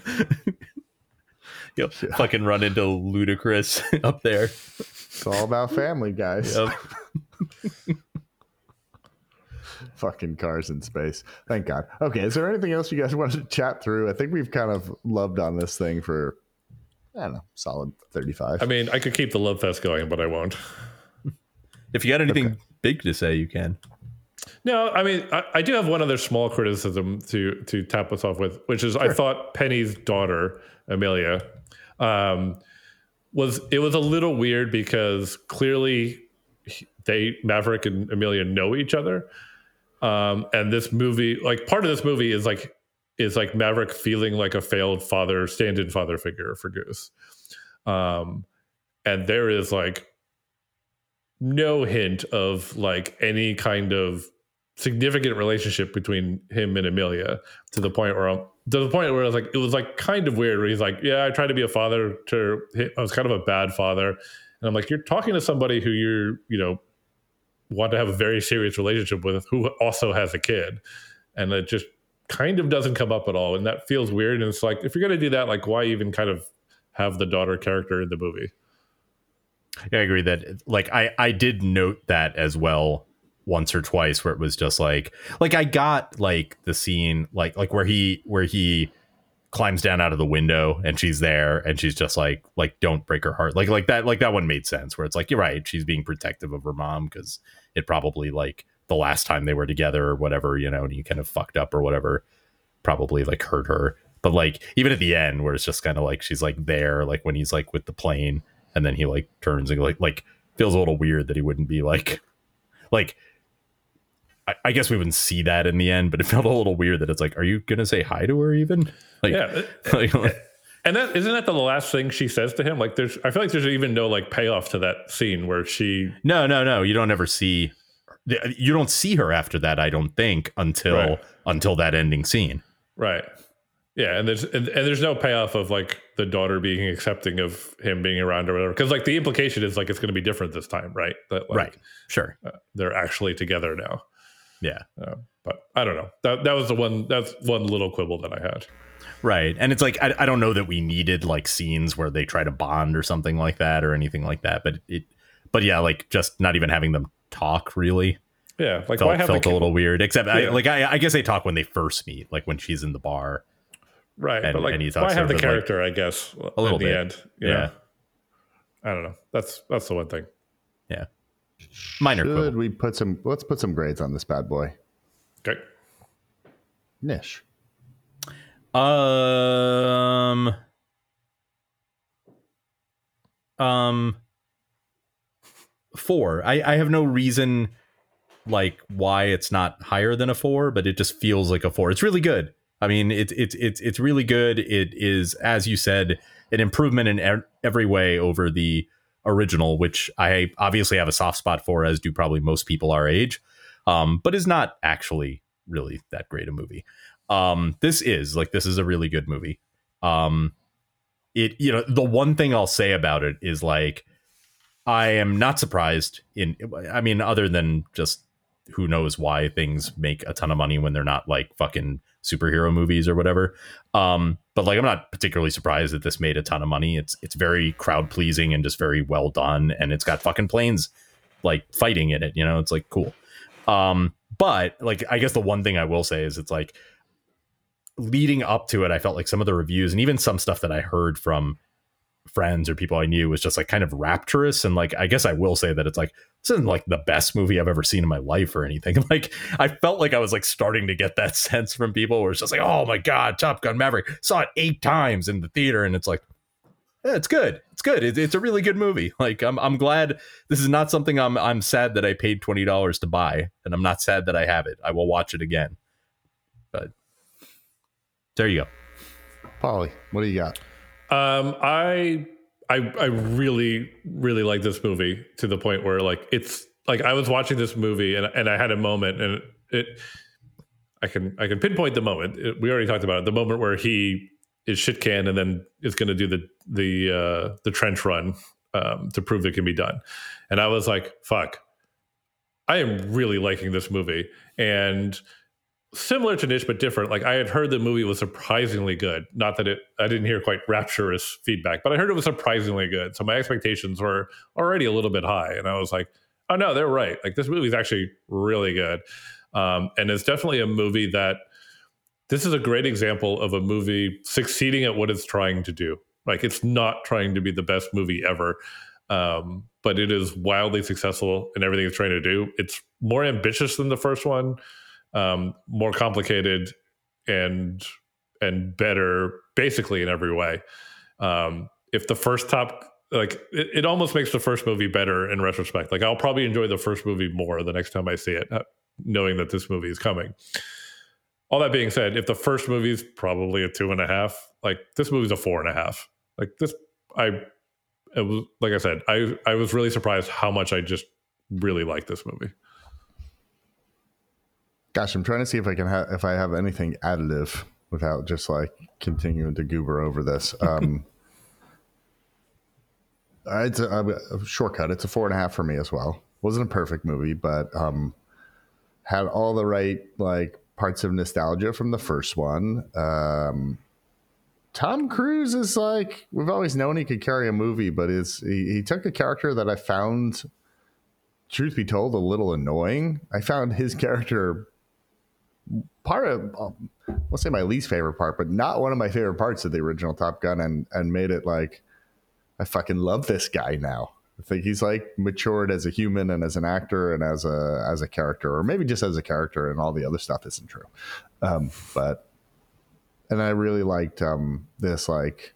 You'll fucking run into ludicrous up there It's all about family, guys. Yep. Fucking cars in space. Thank God. Okay, is there anything else you guys want to chat through? I think we've kind of loved on this thing for, I don't know, solid 35. I mean, I could keep the love fest going, but I won't. if you got anything big to say you can No, I mean, I, I do have one other small criticism to to tap us off with, which is I thought Penny's daughter Amelia um, was it was a little weird because clearly they Maverick and Amelia know each other. Um, and this movie, like part of this movie is like is like Maverick feeling like a failed father, stand-in father figure for Goose. Um, and there is like no hint of like any kind of significant relationship between him and Amelia to the point where I'm, to the point where I was like, it was like kind of weird where he's like, yeah, I tried to be a father to, I was kind of a bad father. And I'm like, you're talking to somebody who you're, you know, want to have a very serious relationship with who also has a kid. And it just kind of doesn't come up at all. And that feels weird. And it's like, if you're going to do that, like, why even kind of have the daughter character in the movie? Yeah, I agree that like I I did note that as well once or twice where it was just like like I got like the scene like like where he where he climbs down out of the window and she's there and she's just like like don't break her heart. Like like that like that one made sense where it's like you're right she's being protective of her mom because it probably like the last time they were together or whatever you know and he kind of fucked up or whatever probably like hurt her. But like even at the end where it's just kind of like she's like there like when he's like with the plane and then he like turns and like like feels a little weird that he wouldn't be like like I, I, guess we wouldn't see that in the end, but it felt a little weird that it's like, are you gonna say hi to her even? Like, yeah. like, and that isn't that the last thing she says to him? Like, there's, I feel like there's even no like payoff to that scene where she. No, no, no. You don't ever see. You don't see her after that. I don't think until right. until that ending scene. Right. Yeah, and there's and, and, there's no payoff of like the daughter being accepting of him being around or whatever, because like the implication is like it's going to be different this time, right? That like, right, sure, uh, they're actually together now. Yeah. Uh, but I don't know. That that was the one that's one little quibble that I had. Right. And it's like I, I don't know that we needed like scenes where they try to bond or something like that or anything like that. But it but yeah, like just not even having them talk really. Yeah, like felt, felt a little weird. Except yeah. I, like I, I guess they talk when they first meet, like when she's in the bar, right? And, but like, and he talks why have the character? Like, I guess a little bit. the end. Yeah, I don't know. That's that's the one thing. Yeah, minor. Should quibble. we put some? Let's put some grades on this bad boy. Okay. Nish. Um. Um. Four. I I have no reason like why it's not higher than a four, but it just feels like a four. It's really good. I mean, it's it's it's it's really good. It is, as you said, an improvement in every way over the original, which I obviously have a soft spot for, as do probably most people our age, um, but is not actually really that great a movie. Um, this is like this is a really good movie. Um, it you know the one thing I'll say about it is like I am not surprised in I mean other than just who knows why things make a ton of money when they're not like fucking superhero movies or whatever. Um, but like I'm not particularly surprised that this made a ton of money. It's it's very crowd pleasing and just very well done, and it's got fucking planes like fighting in it. You know, it's like cool. Um, but like I guess the one thing I will say is it's like leading up to it, I felt like some of the reviews and even some stuff that I heard from friends or people I knew was just like kind of rapturous. And like, I guess I will say that it's like, this isn't like the best movie I've ever seen in my life or anything. Like, I felt like I was like starting to get that sense from people where it's just like, oh my God, Top Gun Maverick saw it eight times in the theater. And it's like, yeah, it's good. It's good. It, it's a really good movie. Like, I'm, I'm glad this is not something I'm, I'm sad that I paid $20 to buy. And I'm not sad that I have it. I will watch it again. But there you go. Polly, what do you got? Um, I I I really really like this movie to the point where like it's like I was watching this movie and and I had a moment and it, I can I can pinpoint the moment. It, we already talked about it. The moment where he is shit canned and then is going to do the the uh, the trench run um, to prove it can be done. And I was like, fuck. I am really liking this movie and similar to Nish but different. Like I had heard the movie was surprisingly good. Not that it, I didn't hear quite rapturous feedback, but I heard it was surprisingly good. So my expectations were already a little bit high, and I was like, oh no, they're right. Like this movie is actually really good, um, and it's definitely a movie that. This is a great example of a movie succeeding at what it's trying to do. Like it's not trying to be the best movie ever. Um, but it is wildly successful in everything it's trying to do. It's more ambitious than the first one um, more complicated and and better basically in every way. Um, if the first Top like it, it almost makes the first movie better in retrospect. Like I'll probably enjoy the first movie more the next time I see it, uh, knowing that this movie is coming. All that being said, if the first movie is probably a two and a half, like this movie's a four and a half. Like this, I, it was like I said, I I was really surprised how much I just really liked this movie. Gosh, I'm trying to see if I can have if I have anything additive without just like continuing to goober over this. Um, it's a, a, shortcut. It's a four and a half for me as well. Wasn't a perfect movie, but um, had all the right like parts of nostalgia from the first one. Um, Tom Cruise is like we've always known he could carry a movie, but is he, he took a character that I found, truth be told, a little annoying. I found his character part of um, let's say my least favorite part, but not one of my favorite parts of the original Top Gun, and and made it like I fucking love this guy now. I think he's like matured as a human and as an actor and as a as a character, or maybe just as a character, and all the other stuff isn't true. Um, but and I really liked um, this like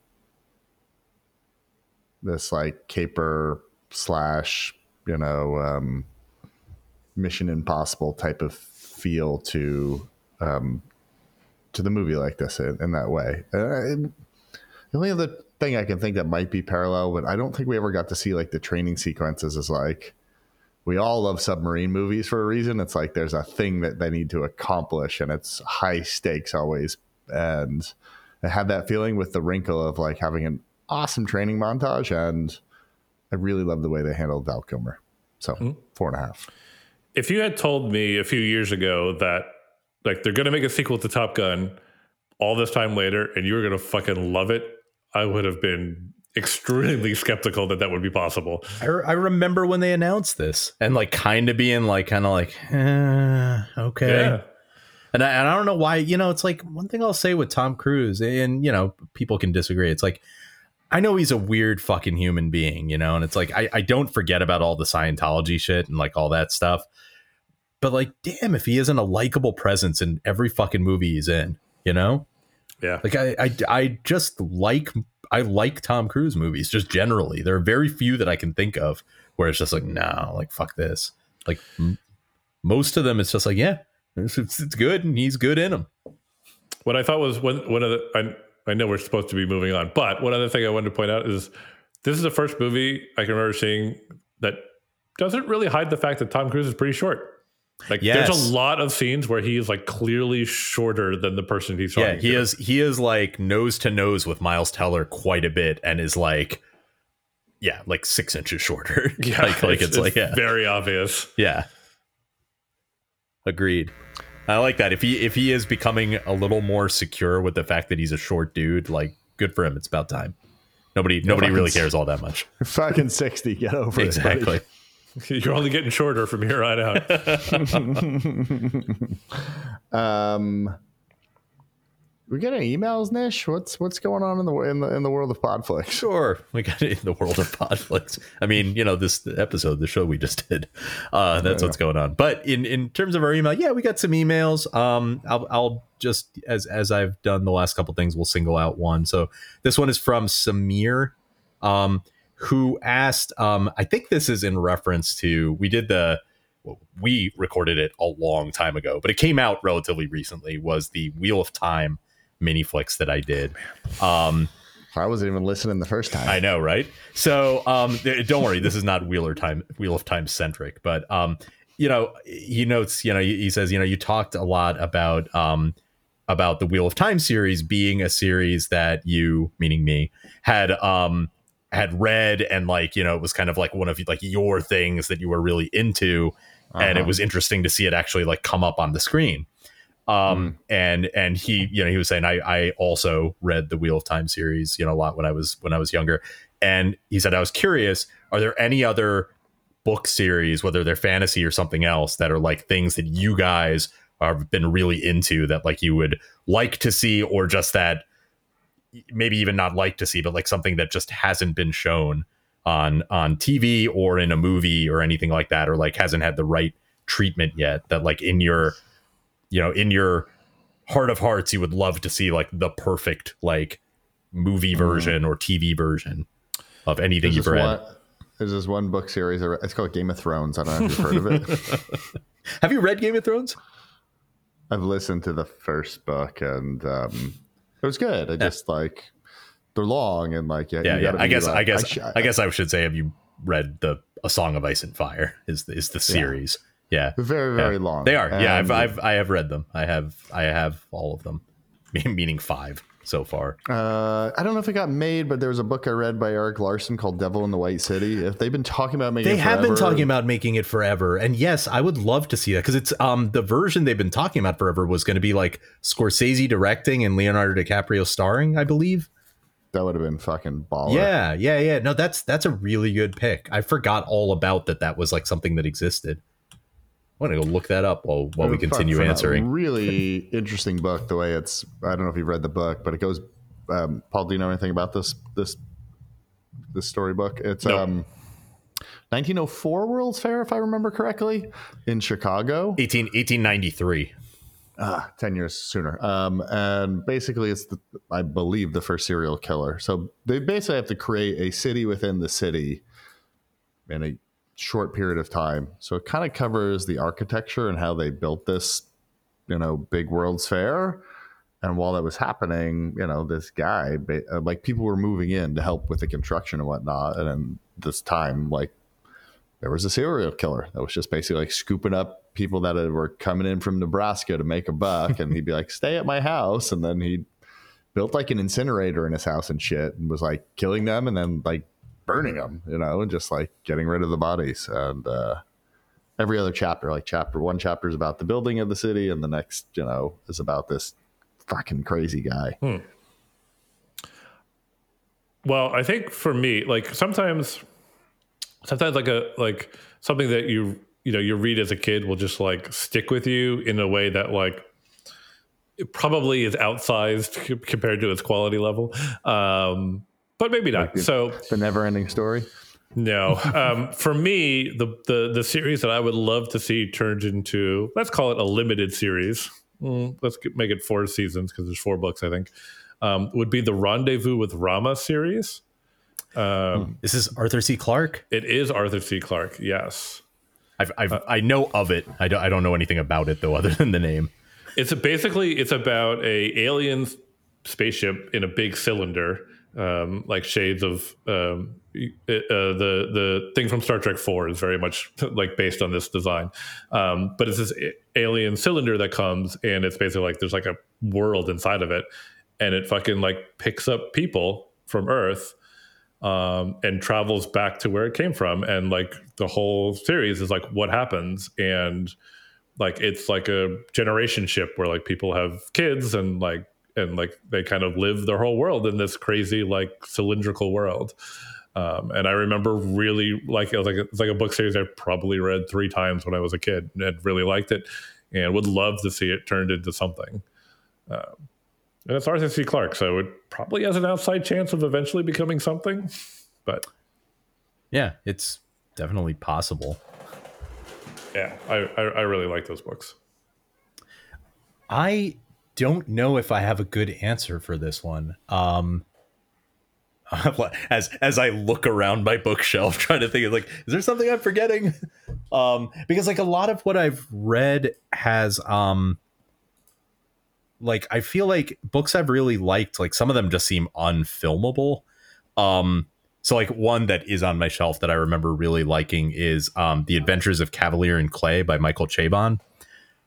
this like caper slash you know um, Mission Impossible type of feel to um, to the movie like this in, in that way. Uh, the only other thing I can think that might be parallel, but I don't think we ever got to see like the training sequences is like we all love submarine movies for a reason. It's like there's a thing that they need to accomplish and it's high stakes always. And I had that feeling with the wrinkle of like having an awesome training montage and I really love the way they handled Val Kilmer. So mm-hmm. four and a half. If you had told me a few years ago that like they're gonna make a sequel to Top Gun all this time later and you were gonna fucking love it, I would have been extremely skeptical that that would be possible. I, I remember when they announced this and like kind of being like, kind of like, eh, okay. Yeah. And I, and I don't know why, you know, it's like one thing I'll say with Tom Cruise, and, you know, people can disagree. It's like, I know he's a weird fucking human being, you know, and it's like, I, I don't forget about all the Scientology shit and like all that stuff. But like, damn, if he isn't a likable presence in every fucking movie he's in, you know? Yeah. Like I, I, I just like I like Tom Cruise movies just generally. There are very few that I can think of where it's just like, nah, like fuck this. Like m- most of them, it's just like, yeah, it's, it's, good and he's good in them. What I thought was one one of the I I know we're supposed to be moving on, but one other thing I wanted to point out is this is the first movie I can remember seeing that doesn't really hide the fact that Tom Cruise is pretty short. Like yes. there's a lot of scenes where he is like clearly shorter than the person he's talking. Yeah, he to. is he is like nose to nose with Miles Teller quite a bit and is like yeah, like six inches shorter. Yeah, like, like it's, it's, like yeah. very obvious. Yeah. Agreed. I like that. If he if he is becoming a little more secure with the fact that he's a short dude, like good for him. It's about time. Nobody nobody really cares all that much. Fucking sixty, get over exactly. it. Exactly. You're only getting shorter from here on out. um, we get any emails, Nish? What's what's going on in the in the in the world of Podflix? Sure, we got it in the world of Podflix. I mean, you know, this episode, the show we just did, uh, that's what's going on. But in in terms of our email, yeah, we got some emails. Um, I'll I'll just as as I've done the last couple things, we'll single out one. So this one is from Samir. Um, who asked, um, I think this is in reference to, we did the, we recorded it a long time ago, but it came out relatively recently, was the Wheel of Time mini flicks that I did. Um, I wasn't even listening the first time. I know, right? So um, don't worry, this is not Wheeler time, Wheel of Time centric, but um, you know, he notes, you know, he says, you know, you talked a lot about um, about the Wheel of Time series being a series that you, meaning me, had um, had read and like you know it was kind of like one of like your things that you were really into uh-huh. and it uh-huh. was interesting to see it actually like come up on the screen um mm. and and he you know he was saying i i also read the wheel of time series you know a lot when i was when i was younger and he said i was curious are there any other book series whether they're fantasy or something else that are like things that you guys have been really into that like you would like to see or just that maybe even not like to see, but like something that just hasn't been shown on on TV or in a movie or anything like that, or like hasn't had the right treatment yet. That like in your, you know, in your heart of hearts, you would love to see like the perfect like movie mm-hmm. version mm. or TV version. of anything you've read. one- there's this one book series. It's called Game of Thrones. I don't know if you've heard of it. Have you read Game of Thrones? I've listened to the first book and um, it was good. I just like they're long and like yeah, Yeah, yeah. I guess, like- I guess, sh- I, guess I should say, have you read the A Song of Ice and Fire? Is is the series? Yeah, very Yeah. very long. They are. Yeah, I've, I've I have read them. I have I have all of them, meaning five so far. Uh, I don't know if it got made, but there was a book I read by Erik Larson called "Devil in the White City." If they've been talking about making, They it have been forever, talking about making it forever, and yes, I would love to see that because it's um the version they've been talking about forever was going to be like Scorsese directing and Leonardo DiCaprio starring, I believe. That would have been fucking baller. Yeah, yeah, yeah. No, that's that's a really good pick. I forgot all about that. That was like something that existed. I want to go look that up while while we continue from a answering. Really interesting book. The way it's, I don't know if you've read the book, but it goes. Um, Paul, do you know anything about this this this storybook? It's Nope. um, 1904 World's Fair, if I remember correctly, in Chicago. 18, 1893. Ah, 10 years sooner. Um, and basically, it's, the, I believe, the first serial killer. So they basically have to create a city within the city in a short period of time. So it kind of covers the architecture and how they built this, you know, big World's Fair. And while that was happening, you know, this guy, uh, like people were moving in to help with the construction and whatnot. And then this time, like, there was a serial killer that was just basically like scooping up people that were coming in from Nebraska to make a buck, and he'd be like, "Stay at my house," and then he built like an incinerator in his house and shit, and was like killing them and then like burning them, you know, and just like getting rid of the bodies. And uh, every other chapter, like chapter one, chapter is about the building of the city, and the next, you know, is about this fucking crazy guy. Well, I think for me, like sometimes, sometimes like a like something that you you know you read as a kid will just like stick with you in a way that like it probably is outsized compared to its quality level, um, but maybe not. So The never-ending story. no, um, for me, the, the the series that I would love to see turned into let's call it a limited series. Mm, let's get, make it four seasons because there's four books, I think. Um, would be the Rendezvous with Rama series. Um, This is Arthur C. Clarke. It is Arthur C. Clarke. Yes, I've, I've I know of it. I don't I don't know anything about it though, other than the name. it's a, basically it's about a alien spaceship in a big cylinder, um, like shades of um, uh, the the thing from Star Trek Four is very much like based on this design, um, but it's this alien cylinder that comes and it's basically like there's like a world inside of it, and it fucking like picks up people from Earth um, and travels back to where it came from. And like the whole series is like what happens. And like it's like a generation ship where like people have kids and like and like they kind of live their whole world in this crazy like cylindrical world. Um, and I remember really like it was like it's like a book series I probably read three times when I was a kid and really liked it and would love to see it turned into something. Um, and it's Arthur C. Clarke, so it probably has an outside chance of eventually becoming something. But Yeah, it's definitely possible. yeah, I, I, I really like those books. I don't know if I have a good answer for this one. Um as as I look around my bookshelf trying to think like is there something I'm forgetting? Um because like a lot of what I've read has um like I feel like books I've really liked like some of them just seem unfilmable. Um so like one that is on my shelf that I remember really liking is um The Adventures of Kavalier and Clay by Michael Chabon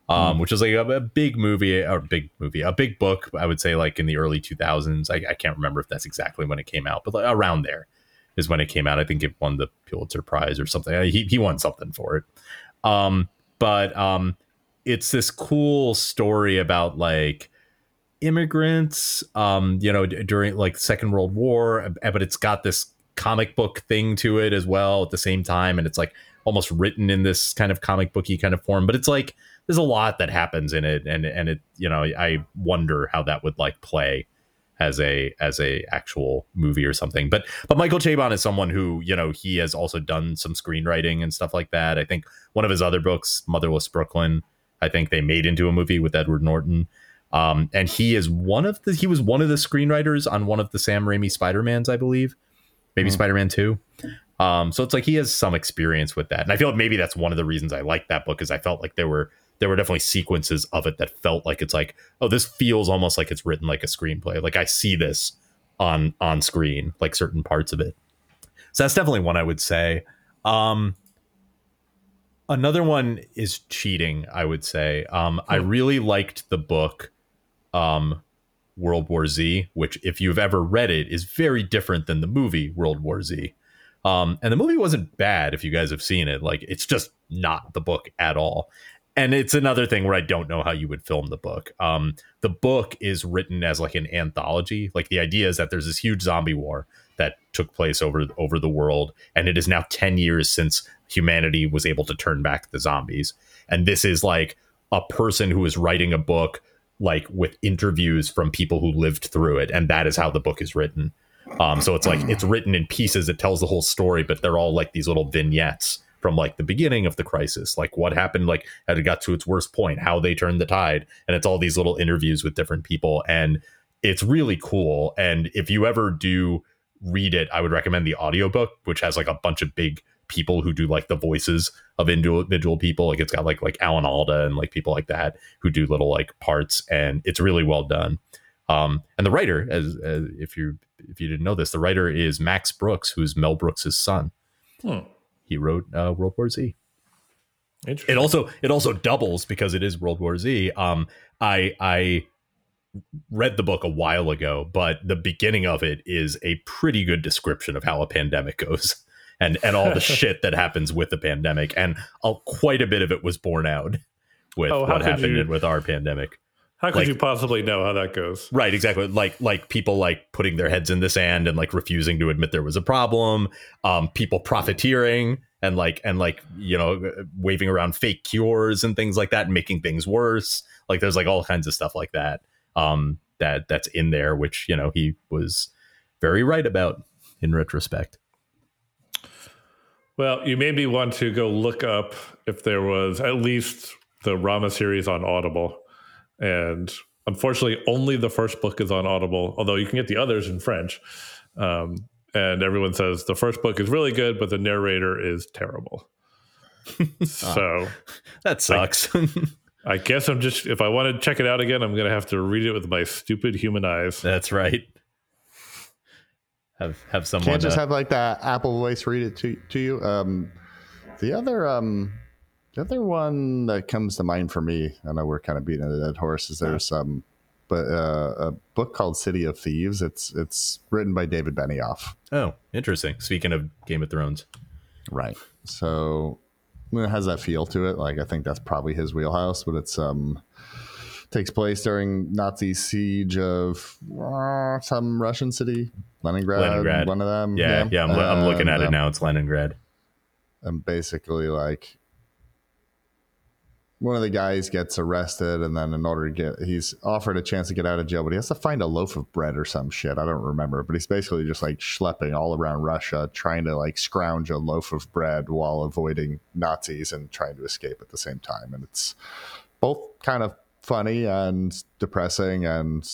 um, which is like a, a big movie or big movie, a big book. I would say like in the early 2000s. I, I can't remember if that's exactly when it came out, but like around there is when it came out. I think it won the Pulitzer Prize or something. He he won something for it. Um, but um, it's this cool story about like immigrants. Um, you know, d- during like Second World War, uh, but it's got this comic book thing to it as well at the same time, and it's like almost written in this kind of comic booky kind of form. But it's like there's a lot that happens in it and and it you know i wonder how that would like play as a as a actual movie or something. But but michael chabon is someone who you know he has also done some screenwriting and stuff like that. I think one of his other books motherless brooklyn i think they made into a movie with edward norton. Um, and he is one of the he was one of the screenwriters on one of the sam raimi spider-mans i believe. Maybe Spider-Man 2. Um, so it's like he has some experience with that. And I feel like maybe that's one of the reasons I like that book is I felt like there were there were definitely sequences of it that felt like it's like, oh, this feels almost like it's written like a screenplay. Like I see this on on screen, like certain parts of it. So that's definitely one I would say. Um another one is cheating, I would say. Um I really liked the book um World War Z, which if you've ever read it is very different than the movie World War Z. Um, and the movie wasn't bad if you guys have seen it. Like it's just not the book at all. And it's another thing where I don't know how you would film the book. Um, the book is written as like an anthology. Like the idea is that there's this huge zombie war that took place over over the world, and it is now ten years since humanity was able to turn back the zombies. And this is like a person who is writing a book like with interviews from people who lived through it, and that is how the book is written. Um, so it's like it's written in pieces. It tells the whole story, but they're all like these little vignettes from like the beginning of the crisis, like what happened, like how it got to its worst point, how they turned the tide, and it's all these little interviews with different people, and it's really cool. And if you ever do read it, I would recommend the audiobook, which has like a bunch of big people who do like the voices of individual people. Like it's got like like Alan Alda and like people like that who do little like parts, and it's really well done. Um, and the writer, as, as if you if you didn't know this, the writer is Max Brooks, who's Mel Brooks' son. Hmm. He wrote uh, World War Z. It also it also doubles because it is World War Z. Um, I I read the book a while ago, but the beginning of it is a pretty good description of how a pandemic goes and and all the shit that happens with the pandemic, and uh, quite a bit of it was borne out with Oh, what happened you- with our pandemic. How could like- you possibly know how that goes? Right, exactly. Like like people like putting their heads in the sand and like refusing to admit there was a problem. Um, people profiteering and like and like you know waving around fake cures and things like that, making things worse. Like there's like all kinds of stuff like that. Um, that that's in there, which you know he was very right about in retrospect. Well, you made me want to go look up if there was at least the Rama series on Audible. And unfortunately, only the first book is on Audible, although you can get the others in French. Um, and everyone says the first book is really good, but the narrator is terrible. so That sucks. I guess I'm just, if I want to check it out again, I'm going to have to read it with my stupid human eyes. that's right. Have have someone Can't just uh, have like that Apple Voice read it to to you. Um, the other um, the other one that comes to mind for me, I know we're kind of beating a dead horse. Is there's um, but uh, a book called City of Thieves. It's it's written by David Benioff. oh interesting. Speaking of Game of Thrones, Right. So it has that feel to it. Like I think that's probably his wheelhouse, but it's um takes place during Nazi siege of uh, some Russian city, Leningrad. Leningrad. One of them. yeah, yeah. I'm, I'm looking at it um, now. It's Leningrad. and basically like one of the guys gets arrested and then in order to get he's offered a chance to get out of jail but he has to find a loaf of bread or some shit. I don't remember but he's basically just like schlepping all around russia trying to like scrounge a loaf of bread while avoiding nazis and trying to escape at the same time. And it's both kind of funny and depressing and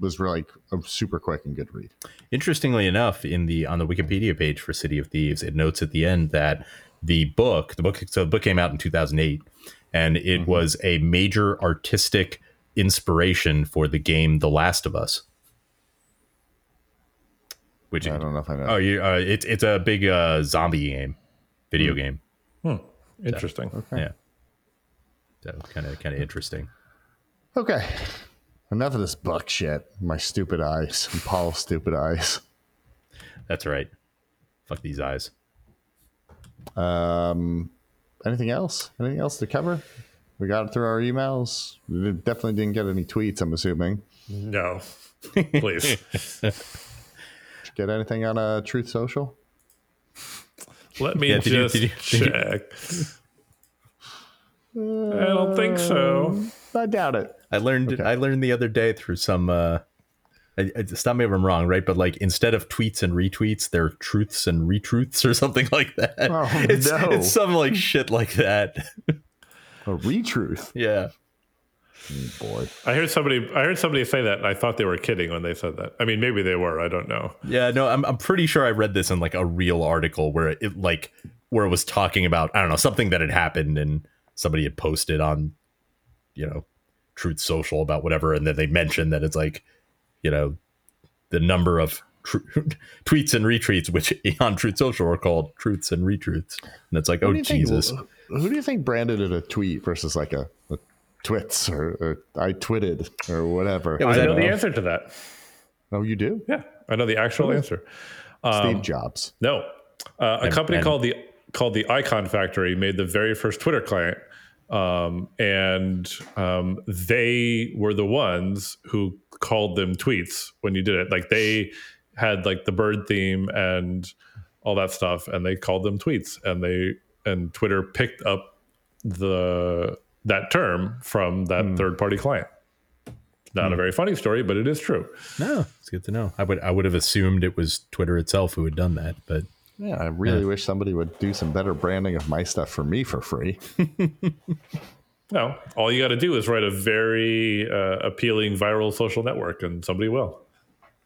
was really a super quick and good read. Interestingly enough, in the on the Wikipedia page for City of Thieves, it notes at the end that the book, the book, so the book came out in 2008, and it Mm-hmm. was a major artistic inspiration for the game The Last of Us. Which i don't know if i know oh, you uh, it's it's a big uh, zombie game, video game. Hmm. Interesting. Okay, Yeah, so kind of kind of interesting. Okay. Enough of this buck shit. My stupid eyes. And Paul's stupid eyes. That's right. Fuck these eyes. Um, anything else? Anything else to cover? We got it through our emails. We definitely didn't get any tweets, I'm assuming. No, please. Did you get anything on uh, Truth Social? Let me Yeah, just did you- did you- check. I don't think so. I doubt it. I learned Okay. I learned the other day through some uh I, I, stop me if I'm wrong, right? But like instead of tweets and retweets, they're truths and retruths or something like that. Oh, it's no. it's some like shit like that. A retruth. yeah. Oh, boy. I heard somebody. I heard somebody say that, and I thought they were kidding when they said that. I mean, maybe they were. I don't know. Yeah, no, I'm I'm pretty sure I read this in like a real article where it like where it was talking about I don't know something that had happened and somebody had posted on you know Truth Social about whatever, and then they mentioned that it's like you know the number of tr- tweets and retweets, which on Truth Social are called truths and retweets, and it's like Who oh do you think- Jesus. who do you think branded it a tweet versus like a, a twits or, or I twitted or whatever? Yeah, was I that know the answer to that. oh, you do? Yeah, I know the actual answer. Steve Jobs. No, uh, a And- company and- called the called the Icon Factory made the very first Twitter client, um, and um, they were the ones who called them tweets when you did it. Like they had like the bird theme and all that stuff, and they called them tweets, and they and Twitter picked up the that term from that third party client. Not a very funny story, but it is true. No, it's good to know. I would I would have assumed it was Twitter itself who had done that, but Yeah, I really wish somebody would do some better branding of my stuff for me for free. No, all you got to do is write a very uh, appealing viral social network, and somebody will.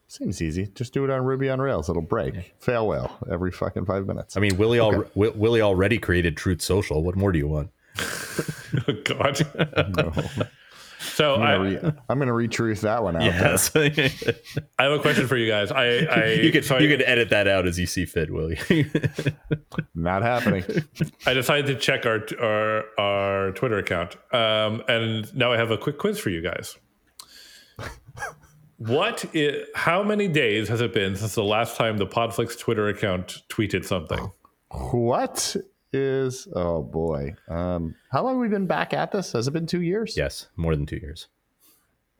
Seems easy. Just do it on Ruby on Rails. It'll break. Fail Whale every fucking five minutes. I mean Willie al- Wi- Willie already created Truth Social. What more do you want? God. so I'm gonna, re- I'm gonna retruth that one out. Yes, I have a question for you guys. I, I you could so I, you could edit that out as you see fit, Willie. there. Not happening. I decided to check our our our Twitter account, um, and now I have a quick quiz for you guys. What? how many days has it been since the last time the Podflix Twitter account tweeted something? what is? Oh boy. Um, how long have we been back at this? Has it been two years? yes, more than two years.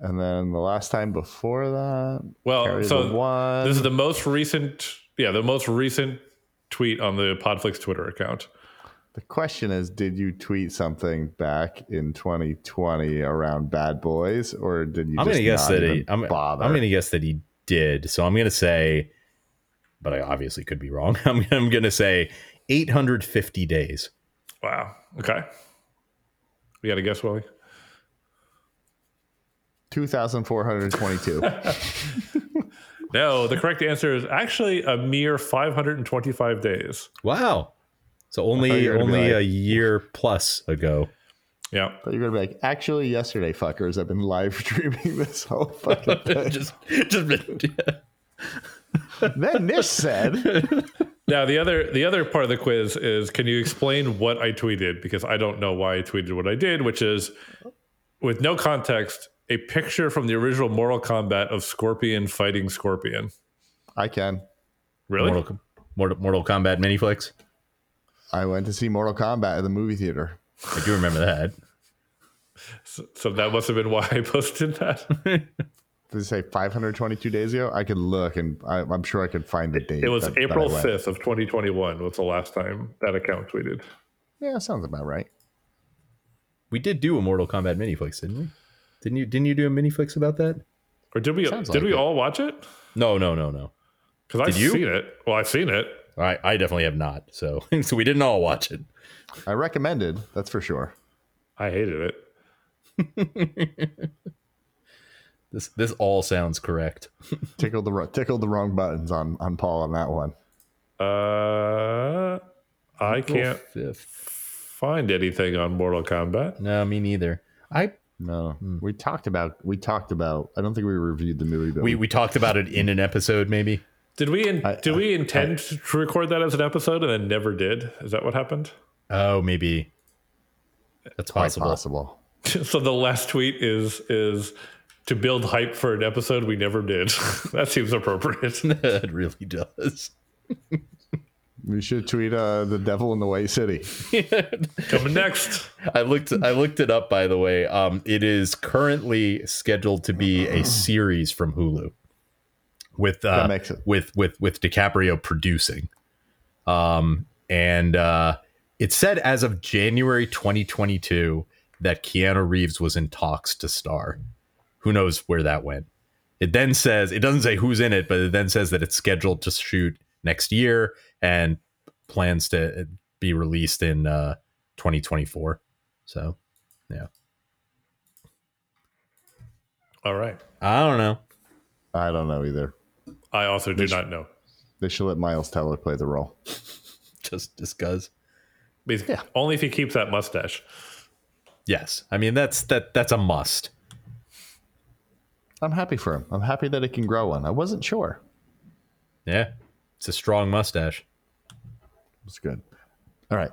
And then the last time before that. Well, so one. This is the most recent, yeah, the most recent tweet on the Podflix Twitter account. The question is, did you tweet something back in 2020 around Bad Boys, or did you? I'm just gonna guess that he. I'm, bother? I'm gonna guess that he did. So I'm gonna say, but I obviously could be wrong. I'm, I'm gonna say 850 days. Wow. Okay. We got to guess, Willie. 2,422. No, the correct answer is actually a mere 525 days. Wow. So only you were gonna be only like- a year plus ago. Yeah. But you're gonna be like, actually, yesterday, fuckers, I've been live streaming this whole fucking thing. just just then Nish said, Now the other the other part of the quiz is can you explain what I tweeted because I don't know why I tweeted what I did, which is with no context, a picture from the original Mortal Kombat of Scorpion fighting Scorpion. "I can." Really? Mortal, Mortal, Mortal Kombat mini flicks. I went to see Mortal Kombat at the movie theater. I do remember that. So, so that must have been why I posted that. Did it say 522 days ago? I could look, and I, I'm sure I could find the date. It was that- that April went. 5th of 2021 was the last time that account tweeted. Yeah, sounds about right. We did do a Mortal Kombat mini flicks, didn't we? Didn't you? Didn't you do a mini flicks about that? Or did we Sounds did like we it. all watch it? No, no, no, no. Because I've you? seen it. Well, I've seen it. I, I definitely have not. So, so we didn't all watch it. I recommended. That's for sure. I hated it. This this all sounds correct. Tickled the tickled the wrong buttons on on Paul on that one. Uh, I can't Fifth. find anything on Mortal Kombat. No, me neither. I No, we talked about we talked about. I don't think we reviewed the movie, but we we, we talked about it in an episode, maybe. Did we in, I- did we intend to record that as an episode and then never did? Is that what happened? Oh, maybe. That's quite possible. possible. so the last tweet is is to build hype for an episode we never did. that seems appropriate. it really does. We should tweet uh, the devil in the White City. Coming next. I looked I looked it up by the way. Um it is currently scheduled to be a series from Hulu with uh makes it- with with with DiCaprio producing. Um and uh it said as of January 2022 that Keanu Reeves was in talks to star. Who knows where that went? It then says it doesn't say who's in it, but it then says that it's scheduled to shoot next year and plans to be released in uh 2024. So, yeah. All right. I don't know. I don't know either. I also do not know. They should let Miles Teller play the role. Just just cause. Because Only if he keeps that mustache. Yes. I mean that's that that's a must. I'm happy for him. I'm happy that he can grow one. I wasn't sure. Yeah. It's a strong mustache. It's good. All right.